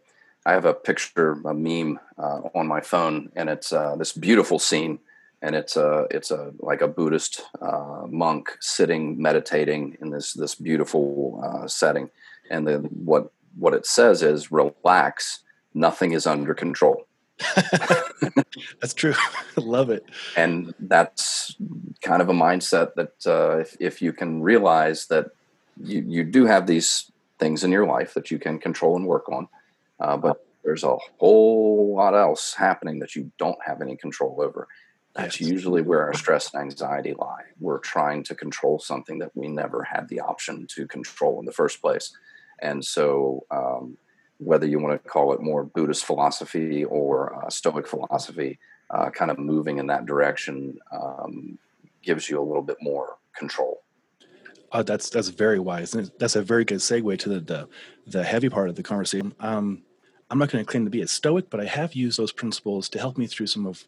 I have a picture, a meme uh, on my phone, and it's uh, this beautiful scene, and it's a it's a like a Buddhist uh, monk sitting meditating in this this beautiful uh, setting, and then what what it says is relax, nothing is under control. <laughs> that's true. I <laughs> love it. And that's kind of a mindset that uh, if, if you can realize that you, you do have these things in your life that you can control and work on, uh, but there's a whole lot else happening that you don't have any control over. That's yes. usually where our stress and anxiety lie. We're trying to control something that we never had the option to control in the first place. And so, um, whether you want to call it more Buddhist philosophy or uh, Stoic philosophy, uh, kind of moving in that direction um, gives you a little bit more control. Uh, that's that's very wise. And that's a very good segue to the the, the heavy part of the conversation. Um, I'm not going to claim to be a stoic, but I have used those principles to help me through some of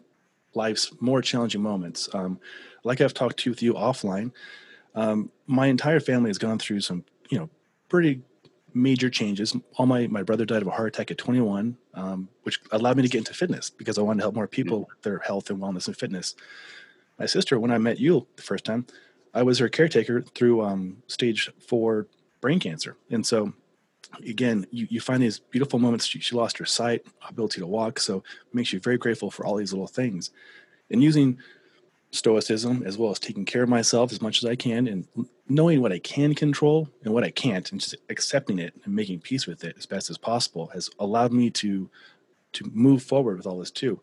life's more challenging moments. Um, like I've talked to with you offline, um, my entire family has gone through some, you know, pretty major changes. All my my brother died of a heart attack at 21, um, which allowed me to get into fitness because I wanted to help more people with their health and wellness and fitness. My sister, when I met you the first time, I was her caretaker through um, stage four brain cancer, and so again, you, you find these beautiful moments. She, she lost her sight, ability to walk, so it makes you very grateful for all these little things. And using stoicism as well as taking care of myself as much as I can and knowing what I can control and what I can't and just accepting it and making peace with it as best as possible has allowed me to to move forward with all this too.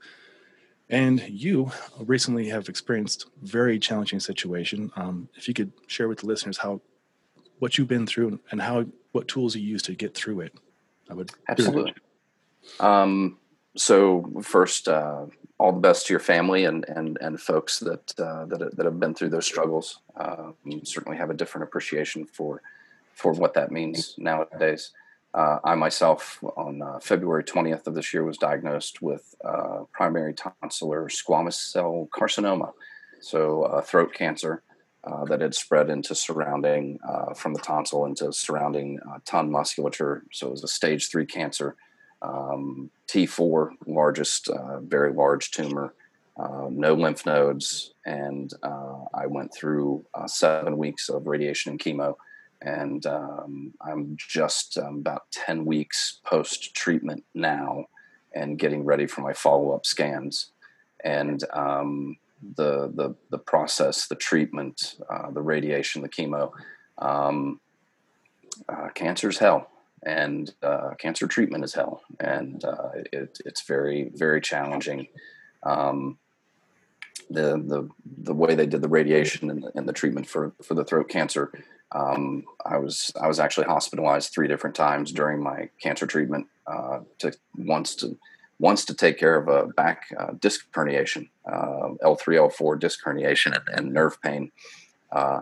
And you recently have experienced very challenging situation. Um, if you could share with the listeners how what you've been through and how what tools you use to get through it, I would absolutely. Um, so first, uh, all the best to your family and and and folks that uh, that that have been through those struggles. Uh, certainly have a different appreciation for for what that means nowadays. Uh, I myself, on uh, February 20th of this year, was diagnosed with uh, primary tonsillar squamous cell carcinoma, so throat cancer that had spread into surrounding from the tonsil into surrounding tongue musculature. So it was a stage three cancer um, T4, largest, uh, very large tumor, uh, no lymph nodes, and uh, I went through uh, seven weeks of radiation and chemo, and um, I'm just um, about ten weeks post treatment now, and getting ready for my follow up scans, and um, the the the process, the treatment, uh, the radiation, the chemo. Um, uh, cancer's hell and uh, cancer treatment is hell, and uh, it, it's very very challenging. Um, the the the way they did the radiation and the, and the treatment for for the throat cancer, um, I was I was actually hospitalized three different times during my cancer treatment. Uh, to once to once to take care of a back uh, disc herniation, L three L four disc herniation and, and nerve pain. Uh,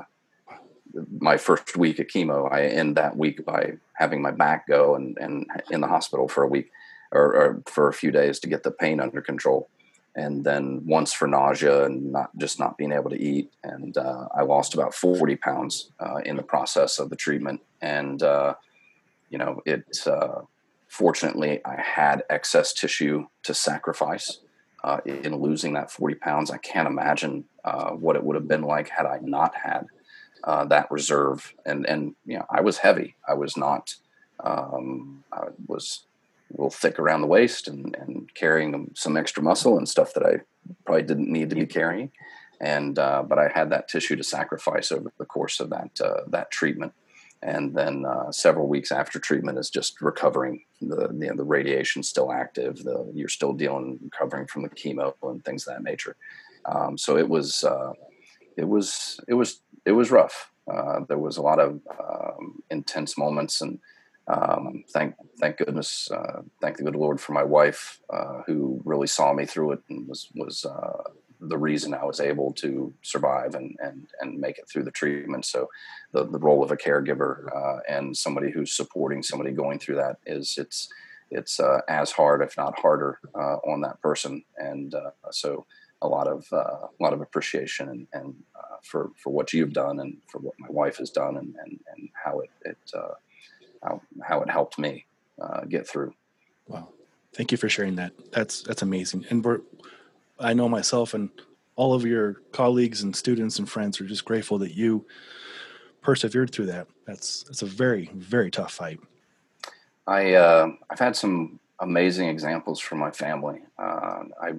my first week of chemo, I end that week by having my back go and, and in the hospital for a week or, or, for a few days to get the pain under control. And then once for nausea and not just not being able to eat. And uh, I lost about 40 pounds uh, in the process of the treatment. And, uh, you know, it's, uh, fortunately, I had excess tissue to sacrifice. Uh, in losing that 40 pounds, I can't imagine uh, what it would have been like had I not had uh, that reserve. And and you know, I was heavy. I was not. Um, I was a little thick around the waist and, and carrying some extra muscle and stuff that I probably didn't need to be carrying. And uh, but I had that tissue to sacrifice over the course of that uh, that treatment. And then uh, several weeks after treatment is just recovering. The you know, the radiation still active. The you're still dealing recovering from the chemo and things of that nature. Um, so it was uh, it was it was it was rough. Uh, there was a lot of um, intense moments, and um, thank thank goodness, uh, thank the good Lord for my wife, uh, who really saw me through it and was was uh, the reason I was able to survive and and and make it through the treatment. So, the the role of a caregiver uh, and somebody who's supporting somebody going through that is it's it's uh, as hard, if not harder, on that person, and so a lot of uh, a lot of appreciation and, and uh, for for what you've done and for what my wife has done and and, and how it, it uh, how, how it helped me uh, get through. Wow. Thank you for sharing that. That's, that's amazing. And we're, I know myself and all of your colleagues and students and friends are just grateful that you persevered through that. That's, that's a very, very tough fight. I, uh, I've had some amazing examples from my family. Uh, I,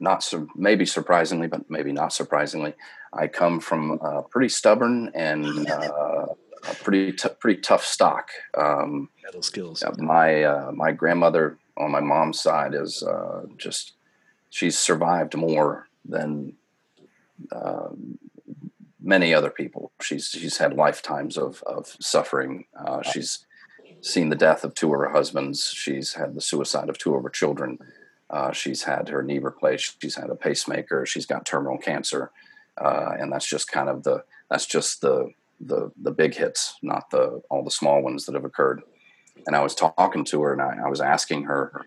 not so maybe surprisingly, but maybe not surprisingly, I come from a pretty stubborn and uh, a pretty t- pretty tough stock. Um, Metal skills. My uh, my grandmother on my mom's side is uh, just she's survived more than uh, many other people. She's she's had lifetimes of of suffering. Uh, she's seen the death of two of her husbands. She's had the suicide of two of her children. Uh, she's had her knee replaced. She's had a pacemaker. She's got terminal cancer, uh, and that's just kind of the that's just the the the big hits, not the all the small ones that have occurred. And I was talking to her, and I, I was asking her,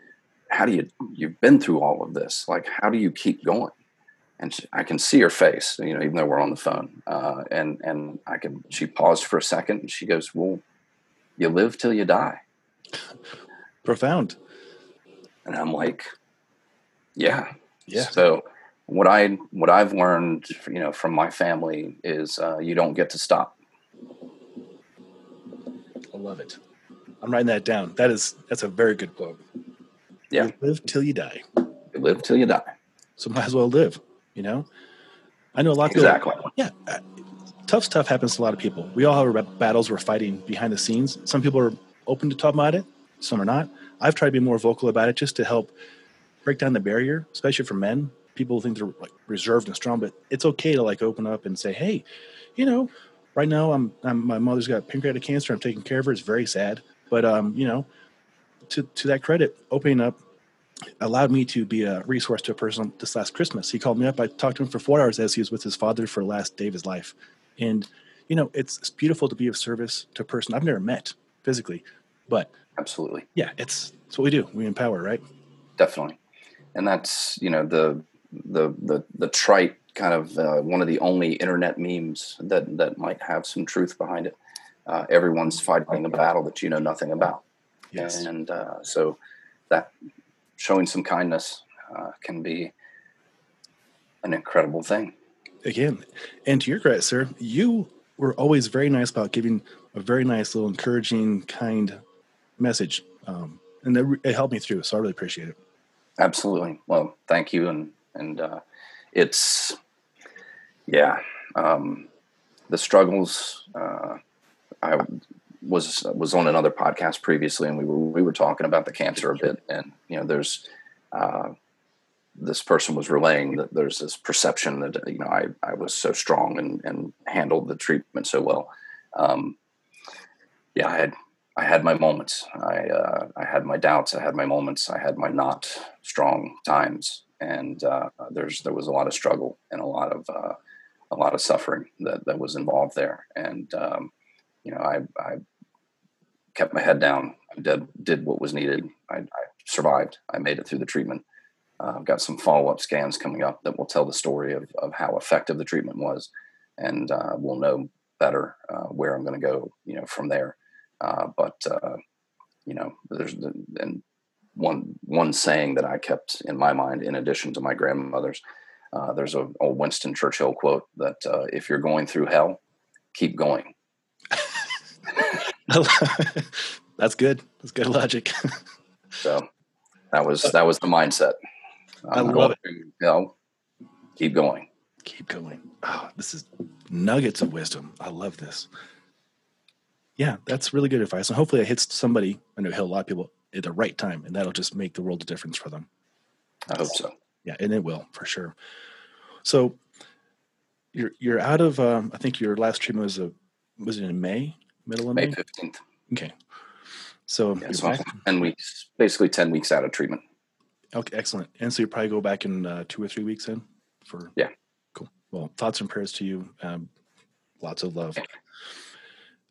"How do you you've been through all of this? Like, how do you keep going?" And she, I can see her face, you know, even though we're on the phone. Uh, and and I can. She paused for a second, and she goes, "Well, you live till you die." Profound. And I'm like, yeah. Yeah. So what I what I've learned, you know, from my family is uh, you don't get to stop. I love it. I'm writing that down. That is that's a very good quote. Yeah. You live till you die. You live till you die. So might as well live. You know. I know a lot. Of Exactly. People, yeah. uh, Tough stuff happens to a lot of people. We all have battles we're fighting behind the scenes. Some people are open to talk about it. Some are not. I've tried to be more vocal about it just to help break down the barrier, especially for men. People think they're like reserved and strong, but it's okay to like open up and say, "Hey, you know, right now I'm, I'm my mother's got pancreatic cancer. I'm taking care of her. It's very sad, but um, you know, to to that credit, opening up allowed me to be a resource to a person this last Christmas. He called me up. I talked to him for four hours as he was with his father for the last day of his life, and you know, it's, it's beautiful to be of service to a person I've never met physically, but Absolutely. yeah, it's it's what we do. We empower, right? Definitely. And that's you know the the the the trite kind of uh, one of the only internet memes that that might have some truth behind it. Uh, everyone's fighting a battle that you know nothing about. Yes. and uh, so that showing some kindness uh, can be an incredible thing. again, and to your credit, sir, you were always very nice about giving a very nice little encouraging, kind message, um, and it, it helped me through. So I really appreciate it. Absolutely. Well, thank you, and and uh, it's yeah, um, the struggles. Uh, I was was on another podcast previously, and we were we were talking about the cancer a bit, and you know, there's uh, this person was relaying that there's this perception that you know I I was so strong and and handled the treatment so well. Um, yeah, I had I had my moments. I uh, I had my doubts. I had my moments. I had my not strong times, and uh, there's there was a lot of struggle and a lot of uh, a lot of suffering that that was involved there. And um, you know, I I kept my head down. I did did what was needed. I, I survived. I made it through the treatment. Uh, I've got some follow up scans coming up that will tell the story of of how effective the treatment was, and uh, we'll know better uh, where I'm going to go. You know, from there. Uh, but uh, you know, there's the, and one one saying that I kept in my mind, in addition to my grandmother's, uh, there's a old Winston Churchill quote that if you're going through hell, keep going. <laughs> <laughs> That's good. That's good logic. So that was that was the mindset. I I'm love going it. through hell, keep going. Keep going. Oh, this is nuggets of wisdom. I love this. Yeah, that's really good advice. And hopefully it hits somebody, I know it hit a lot of people at the right time, and that'll just make the world a difference for them. I hope so. Yeah, and it will for sure. So you're you're out of um, I think your last treatment was a was it in May, middle of May fifteenth. Okay. So Yeah, so ten weeks, basically ten weeks out of treatment. Okay, excellent. And so you probably go back in uh, two or three weeks then for Yeah. Cool. Well, thoughts and prayers to you. Um, lots of love.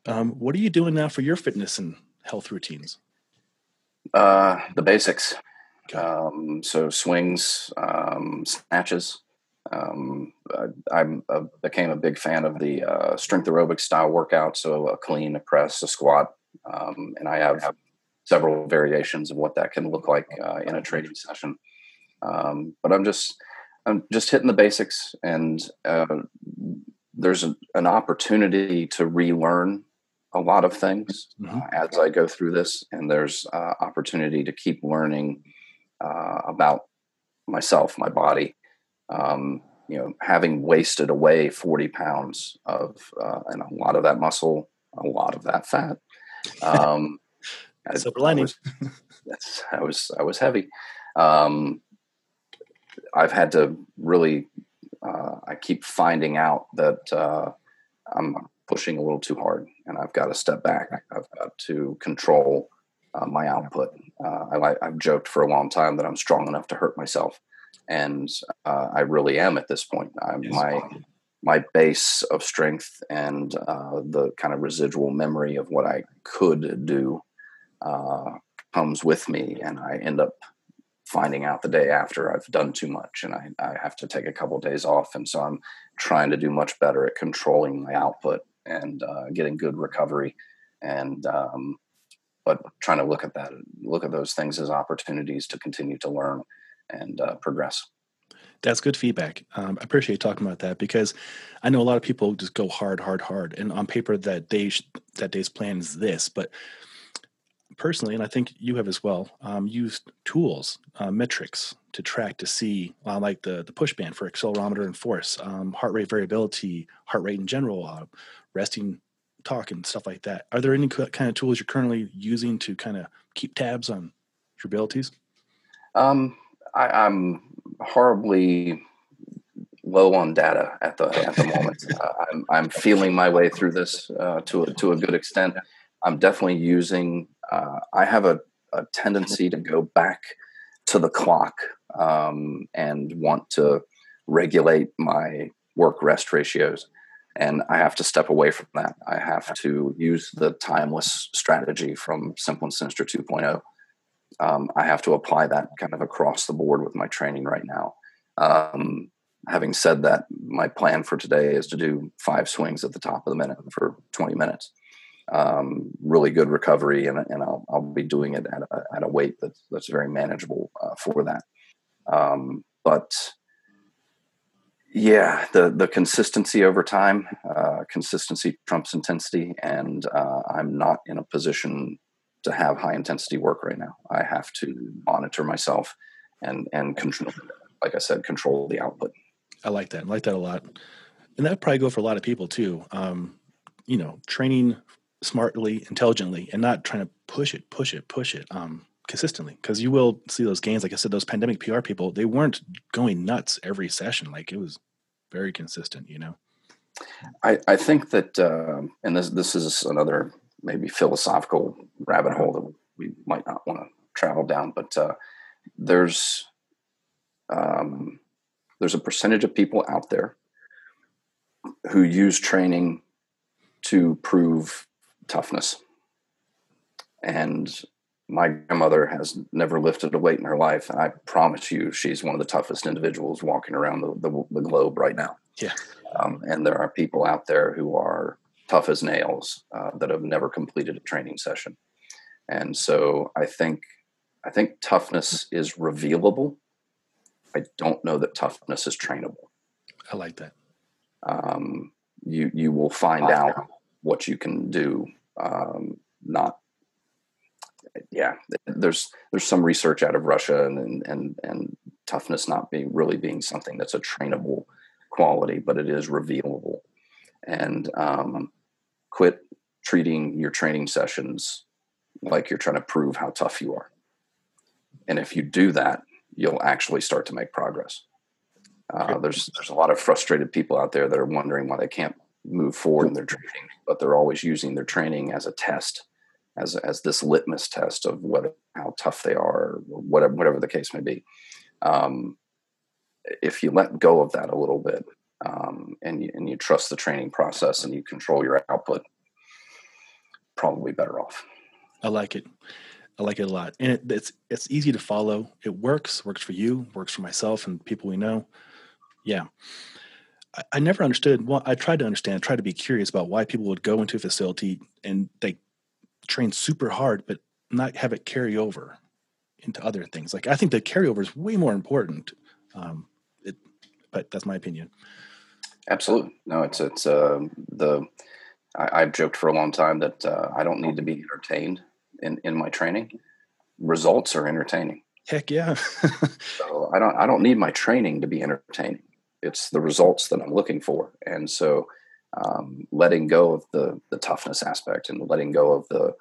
Um, what are you doing now for your fitness and health routines? Uh, the basics. Okay. Um, so swings, um, snatches. Um, I, I'm uh, became a big fan of the uh, strength aerobic style workout. So a clean, a press, a squat, Um, and I have several variations of what that can look like uh, in a training session. Um, but I'm just I'm just hitting the basics, and uh, there's a, an opportunity to relearn a lot of things mm-hmm. uh, as I go through this, and there's uh, opportunity to keep learning uh, about myself, my body. Um, you know, having wasted away 40 pounds of, uh, and a lot of that muscle, a lot of that fat. Um, <laughs> Silver lining. I was, I was, I was heavy. Um, I've had to really, uh, I keep finding out that uh, I'm pushing a little too hard and I've got to step back. I've got to control uh, my output. Uh, I, have joked for a long time that I'm strong enough to hurt myself. And uh, I really am at this point. I'm, yes. My my base of strength and uh, the kind of residual memory of what I could do comes with me, and I end up finding out the day after I've done too much and I, I have to take a couple of days off. And so I'm trying to do much better at controlling my output and uh, getting good recovery. And, um, but trying to look at that, look at those things as opportunities to continue to learn and uh, progress. That's good feedback. Um, I appreciate talking about that because I know a lot of people just go hard, hard, hard, and on paper that day that day's plan is this, but personally, and I think you have as well, um, used tools, uh, metrics to track to see, uh, like the the push band for accelerometer and force, um, heart rate variability, heart rate in general, uh, resting talk, and stuff like that. Are there any kind of tools you're currently using to kind of keep tabs on your abilities? Um, I, am horribly low on data at the at the moment. <laughs> uh, I'm I'm feeling my way through this uh, to a, to a good extent. I'm definitely using uh, I have a, a, tendency to go back to the clock um, and want to regulate my work rest ratios. And I have to step away from that. I have to use the timeless strategy from Simple and Sinister 2.0. Um, I have to apply that kind of across the board with my training right now. Um, having said that, my plan for today is to do five swings at the top of the minute for 20 minutes um, really good recovery, and, and I'll, I'll be doing it at a, at a weight that's, that's very manageable uh, for that. Um, but yeah, the the consistency over time, uh, consistency trumps intensity, and uh, I'm not in a position to have high intensity work right now. I have to monitor myself and and control, like I said, control the output. I like that. I like that a lot, and that probably go for a lot of people too. Um, you know, training smartly, intelligently, and not trying to push it, push it, push it um, consistently. Because you will see those gains. Like I said, those pandemic PR people, they weren't going nuts every session. Like it was very consistent. You know. I, I think that, uh, and this this is another maybe philosophical rabbit hole that we might not want to travel down, but uh, there's um, there's a percentage of people out there who use training to prove toughness. And my grandmother has never lifted a weight in her life. And I promise you, she's one of the toughest individuals walking around the, the, the globe right now. Yeah. Um, and there are people out there who are tough as nails uh, that have never completed a training session. And so I think, I think toughness is revealable. I don't know that toughness is trainable. I like that. Um, you, you will find out what you can do um, not yeah there's there's some research out of russia and and and toughness not being really being something that's a trainable quality but it is revealable and um, quit treating your training sessions like you're trying to prove how tough you are. And if you do that you'll actually start to make progress. Uh, there's there's a lot of frustrated people out there that are wondering why they can't move forward in their training, but they're always using their training as a test, as as this litmus test of whether how tough they are, whatever whatever the case may be. Um, if you let go of that a little bit, um, and you, and you trust the training process and you control your output, probably better off. I like it. I like it a lot, and it, it's it's easy to follow. It works. Works for you. Works for myself and people we know. Yeah. I, I never understood. Well, I tried to understand, tried to be curious about why people would go into a facility and they train super hard, but not have it carry over into other things. Like I think the carryover is way more important. Um, it, but that's my opinion. Absolutely. No, it's, it's, uh, the, I, have joked for a long time that uh, I don't need to be entertained in, in my training. Results are entertaining. Heck yeah. <laughs> so I don't I don't need my training to be entertaining. It's the results that I'm looking for. And so um, letting go of the the toughness aspect and letting go of the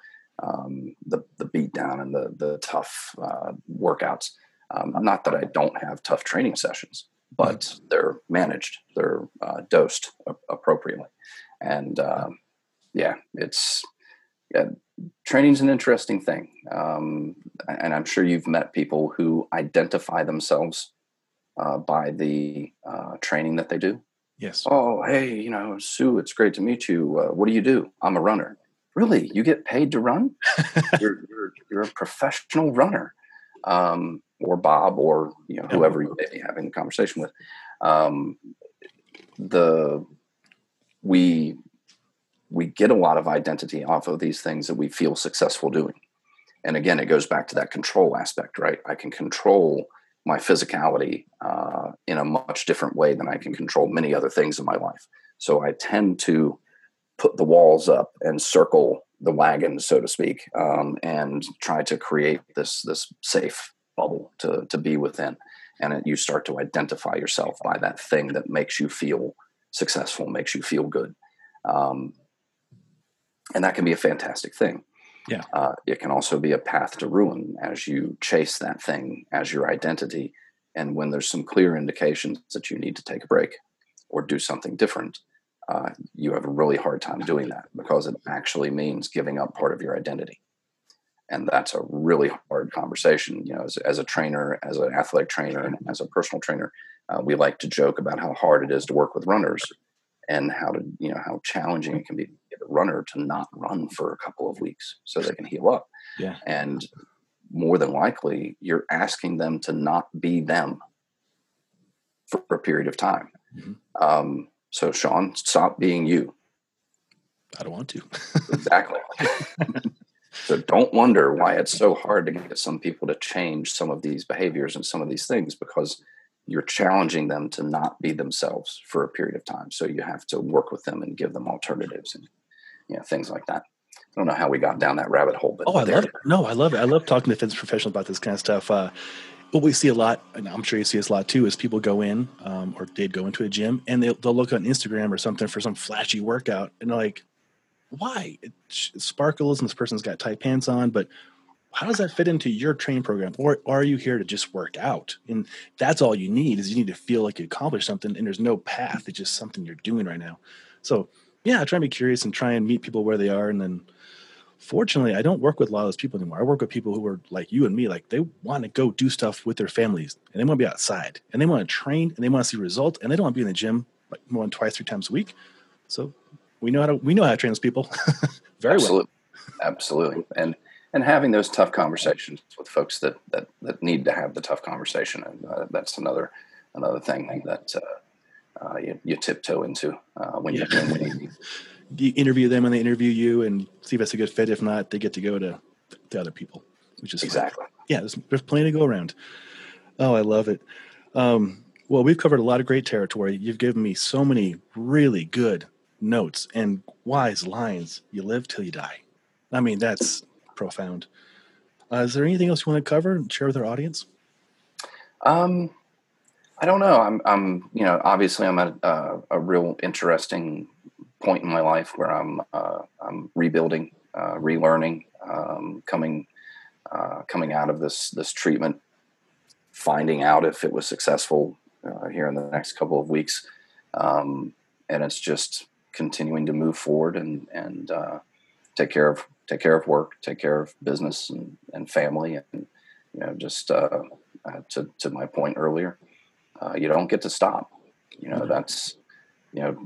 um, the the beat down and the the tough uh, workouts. Um, not that I don't have tough training sessions, but they're managed, they're uh, dosed appropriately, and um, yeah, it's yeah, training's an interesting thing. Um, and I'm sure you've met people who identify themselves uh, by the uh, training that they do. Yes. Oh, hey, you know, Sue, it's great to meet you. Uh, what do you do? I'm a runner. Really? You get paid to run? <laughs> you're, you're, you're, a professional runner. Um, or Bob, or you know, whoever you may be having the conversation with. Um, the we we get a lot of identity off of these things that we feel successful doing. And again, it goes back to that control aspect, right? I can control my physicality uh, in a much different way than I can control many other things in my life. So I tend to put the walls up and circle the wagon, so to speak, um, and try to create this this safe bubble to to be within. And it, you start to identify yourself by that thing that makes you feel successful, makes you feel good. Um, and that can be a fantastic thing. Yeah. Uh, it can also be a path to ruin as you chase that thing as your identity. And when there's some clear indications that you need to take a break or do something different, uh, you have a really hard time doing that because it actually means giving up part of your identity. And that's a really hard conversation. You know, as, as a trainer, as an athletic trainer, and as a personal trainer, uh, we like to joke about how hard it is to work with runners and how to, you know, how challenging it can be to get a runner to not run for a couple of weeks so they can heal up. Yeah. And more than likely, you're asking them to not be them for a period of time. Mm-hmm. Um, so, Sean, stop being you. I don't want to. <laughs> exactly. <laughs> so, don't wonder why it's so hard to get some people to change some of these behaviors and some of these things because you're challenging them to not be themselves for a period of time. So, you have to work with them and give them alternatives and you know, things like that. I don't know how we got down that rabbit hole, but oh, I love it. No, I love it. I love talking to fitness professionals about this kind of stuff. Uh, what we see a lot, and I'm sure you see this a lot too, is people go in um, or they'd go into a gym and they'll, they'll look on Instagram or something for some flashy workout and they're like, why? It, sparkles and this person's got tight pants on, but how does that fit into your training program? Or, or are you here to just work out? And that's all you need is you need to feel like you accomplished something and there's no path. It's just something you're doing right now. So yeah, I try and be curious and try and meet people where they are. And then fortunately, I don't work with a lot of those people anymore. I work with people who are like you and me, like they want to go do stuff with their families and they want to be outside and they want to train and they want to see results and they don't want to be in the gym like more than twice, three times a week. So we know how to, we know how to train those people <laughs> very Absolutely. well. Absolutely. And, and having those tough conversations with folks that, that, that need to have the tough conversation. And uh, that's another, another thing that, uh, uh, you, you, tiptoe into uh, when yeah. you're doing you interview them and they interview you and see if it's a good fit. If not, they get to go to the other people, which is exactly fun. yeah. There's, there's plenty to go around. Oh, I love it. Um, well, we've covered a lot of great territory. You've given me so many really good notes and wise lines. You live till you die. I mean, that's profound. Uh, is there anything else you want to cover and share with our audience? Um, I don't know. I'm, I'm, you know, obviously I'm at a, a real interesting point in my life where I'm, uh, I'm rebuilding, uh, relearning, um, coming, uh, coming out of this, this treatment, finding out if it was successful uh, here in the next couple of weeks. Um, and it's just continuing to move forward and, and, uh, take care of, take care of work, take care of business and, and family. And, you know, just, uh, to, to my point earlier, uh, you don't get to stop. You know, that's, you know,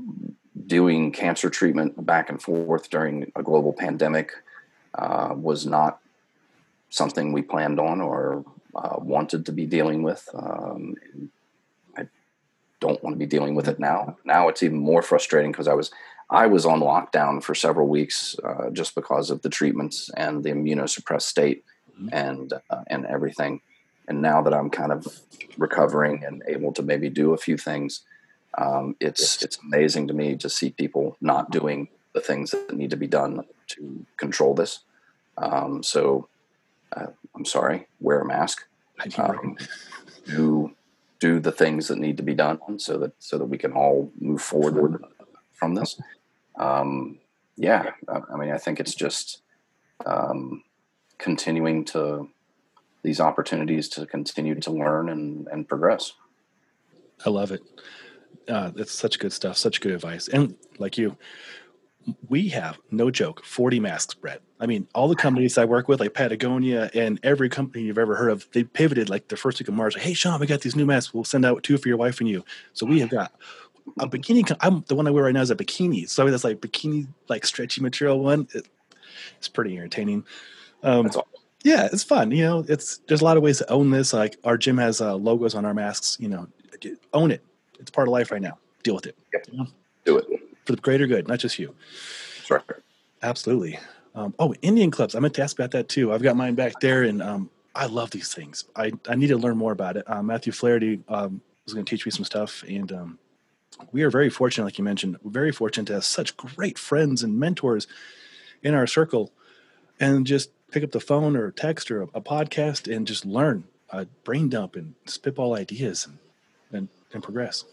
doing cancer treatment back and forth during a global pandemic uh, was not something we planned on or uh, wanted to be dealing with. Um, don't want to be dealing with it now. Now it's even more frustrating because I was I was on lockdown for several weeks uh, just because of the treatments and the immunosuppressed state mm-hmm. and uh, and everything. And now that I'm kind of recovering and able to maybe do a few things, um, it's it's amazing to me to see people not doing the things that need to be done to control this. Um, so uh, I'm sorry, wear a mask. Um, do do the things that need to be done so that so that we can all move forward from this. Um, yeah, I mean, I think it's just um, continuing to these opportunities to continue to learn and, and progress. I love it. Uh, it's such good stuff, such good advice. And like you, we have no joke 40 masks Brett. i mean all the companies i work with like patagonia and every company you've ever heard of they pivoted like the first week of march like, hey sean we got these new masks. We'll send out two for your wife and you. So we have got a bikini i'm the one i wear right now is a bikini. So that's like bikini like stretchy material one. It, it's pretty entertaining. Um, awesome. yeah it's fun you know? It's there's a lot of ways to own this. Like our gym has uh, logos on our masks you know? Own it. It's part of life right now. Deal with it. Yep. you know? do it for the greater good, not just you. Sure. Absolutely. Um, oh, Indian clubs. I meant to ask about that too. I've got mine back there, and um, I love these things. I, I need to learn more about it. Uh, Matthew Flaherty um, was going to teach me some stuff, and um, we are very fortunate, like you mentioned, very fortunate to have such great friends and mentors in our circle, and just pick up the phone or text or a, a podcast and just learn, uh, brain dump and spitball ideas and, and, and progress.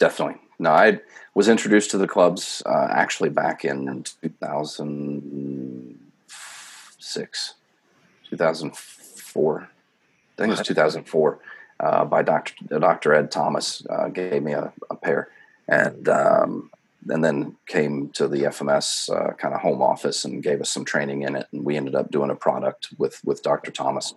Definitely. No, I was introduced to the clubs uh, actually back in 2006, 2004. I think it was 2004 uh, by Dr. Dr. Ed Thomas uh, gave me a, a pair, and um, and then came to the FMS uh, kind of home office and gave us some training in it, and we ended up doing a product with with Dr. Thomas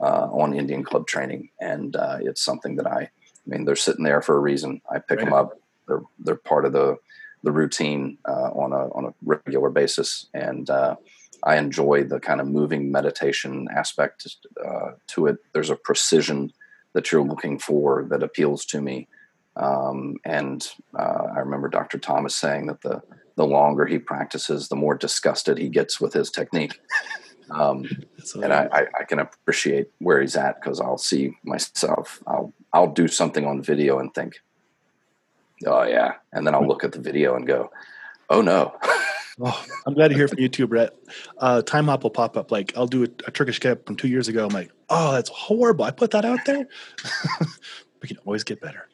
uh, on Indian club training, and uh, it's something that I, I mean, they're sitting there for a reason. I pick right. them up they're they're part of the the routine uh, on a on a regular basis, and uh, I enjoy the kind of moving meditation aspect uh, to it. There's a precision that you're looking for that appeals to me, um, and uh, I remember Dr. Thomas saying that the the longer he practices, the more disgusted he gets with his technique. Um, and I, I, I, can appreciate where he's at because I'll see myself. I'll I'll do something on video and think, Oh yeah, and then I'll look at the video and go, "Oh no." <laughs> oh, I'm glad to hear from you too, Brett. Uh, time hop will pop up. Like I'll do a, a Turkish get-up from two years ago. I'm like, "Oh, that's horrible." I put that out there. <laughs> we can always get better,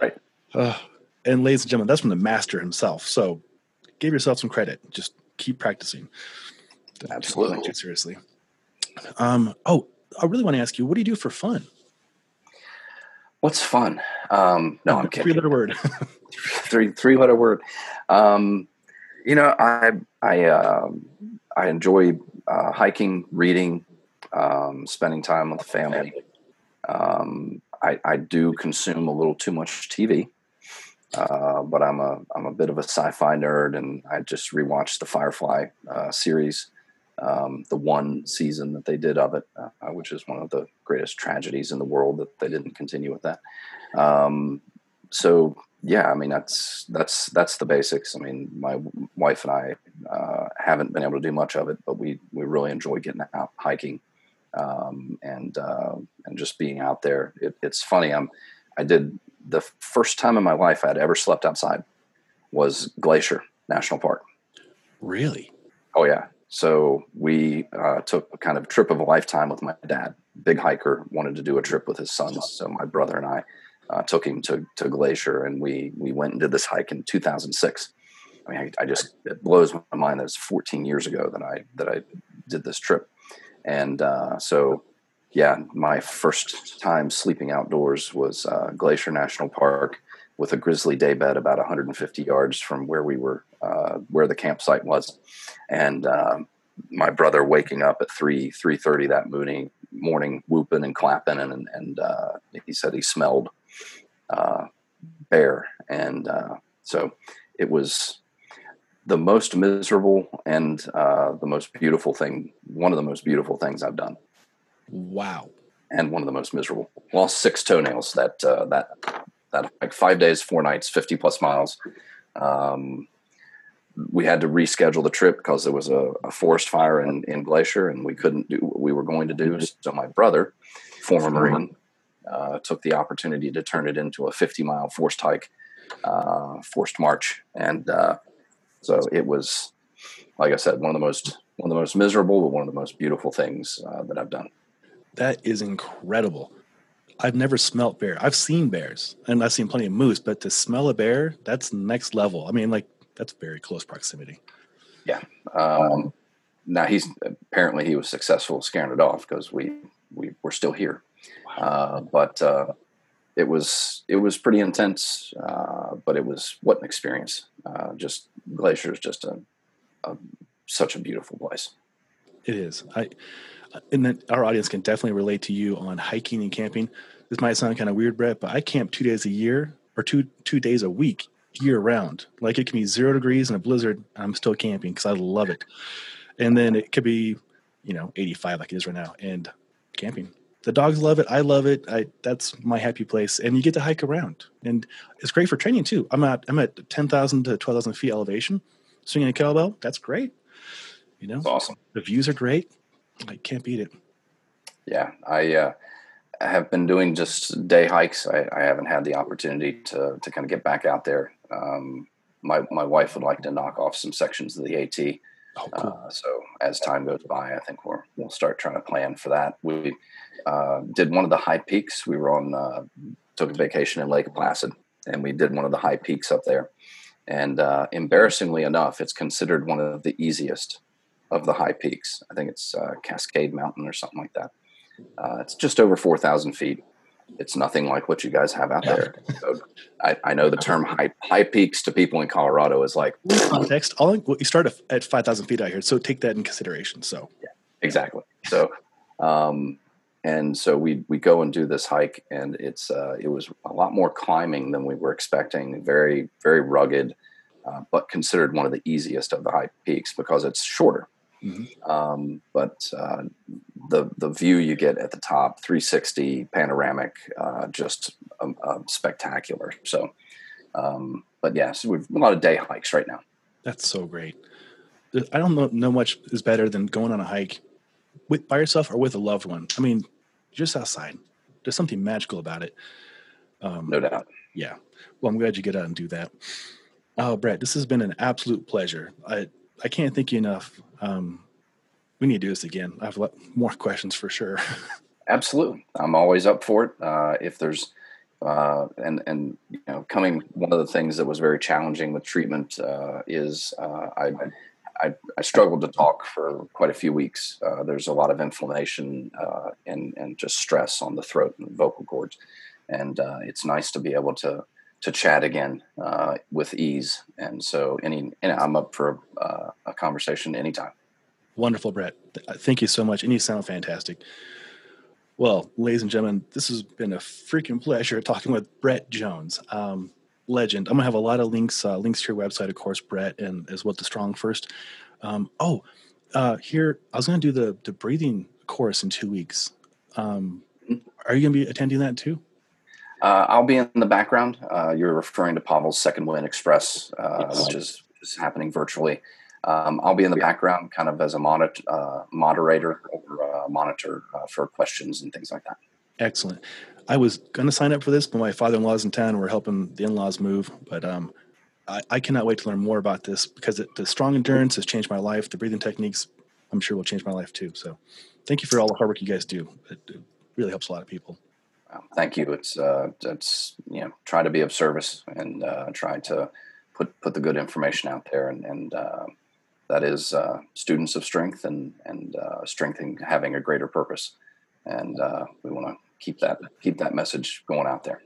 right? Uh, and ladies and gentlemen, that's from the master himself. So give yourself some credit. Just keep practicing. Absolutely. Too seriously. Um, oh, I really want to ask you, what do you do for fun? What's fun? Um, no, I'm <laughs> kidding. Three letter word. <laughs> <laughs> three three letter word. Um, you know, I I um, I enjoy uh, hiking, reading, um, spending time with the family. Um, I, I do consume a little too much TV, uh, but I'm a I'm a bit of a sci-fi nerd, and I just rewatched the Firefly uh, series um, the one season that they did of it, uh, which is one of the greatest tragedies in the world that they didn't continue with that. Um, so yeah, I mean that's that's that's the basics. I mean, my wife and I uh, haven't been able to do much of it, but we we really enjoy getting out hiking um, and uh, and just being out there. It, it's funny. I'm I did the first time in my life I'd ever slept outside was Glacier National Park. Really? Oh yeah, so we uh, took a kind of trip of a lifetime with my dad. Big hiker, wanted to do a trip with his sons. So my brother and I uh, took him to, to Glacier, and we we went and did this hike in 2006. I mean, I, I, just it blows my mind that it's 14 years ago that I that I did this trip, and uh, so yeah, my first time sleeping outdoors was uh, Glacier National Park with a grizzly daybed about 150 yards from where we were, uh, where the campsite was, and um, my brother waking up at three three thirty that morning, morning whooping and clapping, and and uh, he said he smelled uh, bear, and uh, so it was the most miserable and uh, the most beautiful thing. One of the most beautiful things I've done. Wow. And one of the most miserable. Lost six toenails that uh, that that like five days, four nights, fifty plus miles. Um, we had to reschedule the trip because there was a, a, forest fire in, in Glacier and we couldn't do what we were going to do. So my brother, former Marine, uh, took the opportunity to turn it into a 50 mile forced hike, uh, forced march. And uh, so it was, like I said, one of the most one of the most miserable, but one of the most beautiful things uh, that I've done. That is incredible. I've never smelt bear. I've seen bears and I've seen plenty of moose, but to smell a bear, that's next level. I mean, like that's very close proximity. Yeah. Um, now he's apparently he was successful scaring it off because we we were still here. Wow. Uh, but uh, it was it was pretty intense, uh, but it was what an experience. Uh, just glaciers, just a, a such a beautiful place. It is. I and then our audience can definitely relate to you on hiking and camping. This might sound kind of weird, Brett, but I camp two days a year or two two days a week year round. Like it can be zero degrees in a blizzard. I'm still camping because I love it. And then it could be, you know, 85 like it is right now and camping. The dogs love it. I love it. I that's my happy place. And you get to hike around, and it's great for training too. I'm at I'm at 10,000 to 12,000 feet elevation, swinging a kettlebell. That's great. You know, That's awesome. The views are great. I can't beat it. Yeah, I uh, have been doing just day hikes. I, I, haven't had the opportunity to to kind of get back out there. Um, my my wife would like to knock off some sections of the AT. Oh, cool. uh, so as time goes by, I think we're we'll start trying to plan for that. We uh, did one of the high peaks. We were on uh, took a vacation in Lake Placid, and we did one of the high peaks up there. And uh, embarrassingly enough, it's considered one of the easiest of the high peaks. I think it's uh, Cascade Mountain or something like that. Uh, it's just over 4,000 feet. It's nothing like what you guys have out there. So I, I, know the term high, high peaks to people in Colorado is like context. All you start at 5,000 feet out here, so take that in consideration. So yeah, exactly. So, um, and so we we go and do this hike, and it's uh, it was a lot more climbing than we were expecting. Very very rugged, uh, but considered one of the easiest of the high peaks because it's shorter. Mm-hmm. Um, but uh, the the view you get at the top, 360 panoramic, uh, just um, uh, spectacular. So, um, but yeah, so we've a lot of day hikes right now. That's so great. I don't know, know much is better than going on a hike with by yourself or with a loved one. I mean, just outside. There's something magical about it. Um, no doubt. Yeah. Well, I'm glad you get out and do that. Oh, Brett, this has been an absolute pleasure. I I can't thank you enough. Um, we need to do this again. I have more questions for sure. <laughs> Absolutely, I'm always up for it. Uh, if there's uh, and and you know, coming one of the things that was very challenging with treatment uh, is uh, I, I, I struggled to talk for quite a few weeks. Uh, there's a lot of inflammation uh, and and just stress on the throat and vocal cords, and it's nice to be able to to chat again uh, with ease. And so, any, and I'm up for uh, a conversation anytime. Wonderful, Brett. Thank you so much. And you sound fantastic. Well, ladies and gentlemen, this has been a freaking pleasure talking with Brett Jones, um, legend. I'm gonna have a lot of links, uh, links to your website, of course, Brett, and as well the StrongFirst. Um, oh, uh, here I was gonna do the the breathing course in two weeks. Um, mm-hmm. are you gonna be attending that too? Uh, I'll be in the background. Uh, you're referring to Pavel's Second Wind Express, uh, yes. which is, is happening virtually. Um, I'll be in the background, kind of as a moder- uh, moderator or uh, monitor uh, for questions and things like that. Excellent. I was going to sign up for this, but my father-in-law's in town. We're helping the in-laws move, but um, I, I, cannot wait to learn more about this because it, the strong endurance has changed my life. The breathing techniques, I'm sure, will change my life too. So, thank you for all the hard work you guys do. It, it really helps a lot of people thank you. It's uh, it's you know try to be of service and uh, try to put put the good information out there, and, and uh, that is uh, students of strength and and uh, strength in having a greater purpose, and uh, we want to keep that keep that message going out there.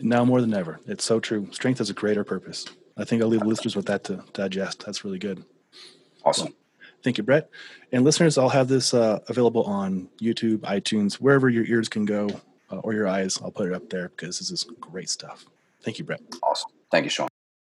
Now more than ever, it's so true. Strength has a greater purpose. I think I'll leave listeners with that to digest. That's really good. Awesome. Well, thank you, Brett. And listeners, I'll have this uh, available on YouTube, iTunes, wherever your ears can go uh, or your eyes. I'll put it up there because this is great stuff. Thank you, Brett. Awesome. Thank you, Sean.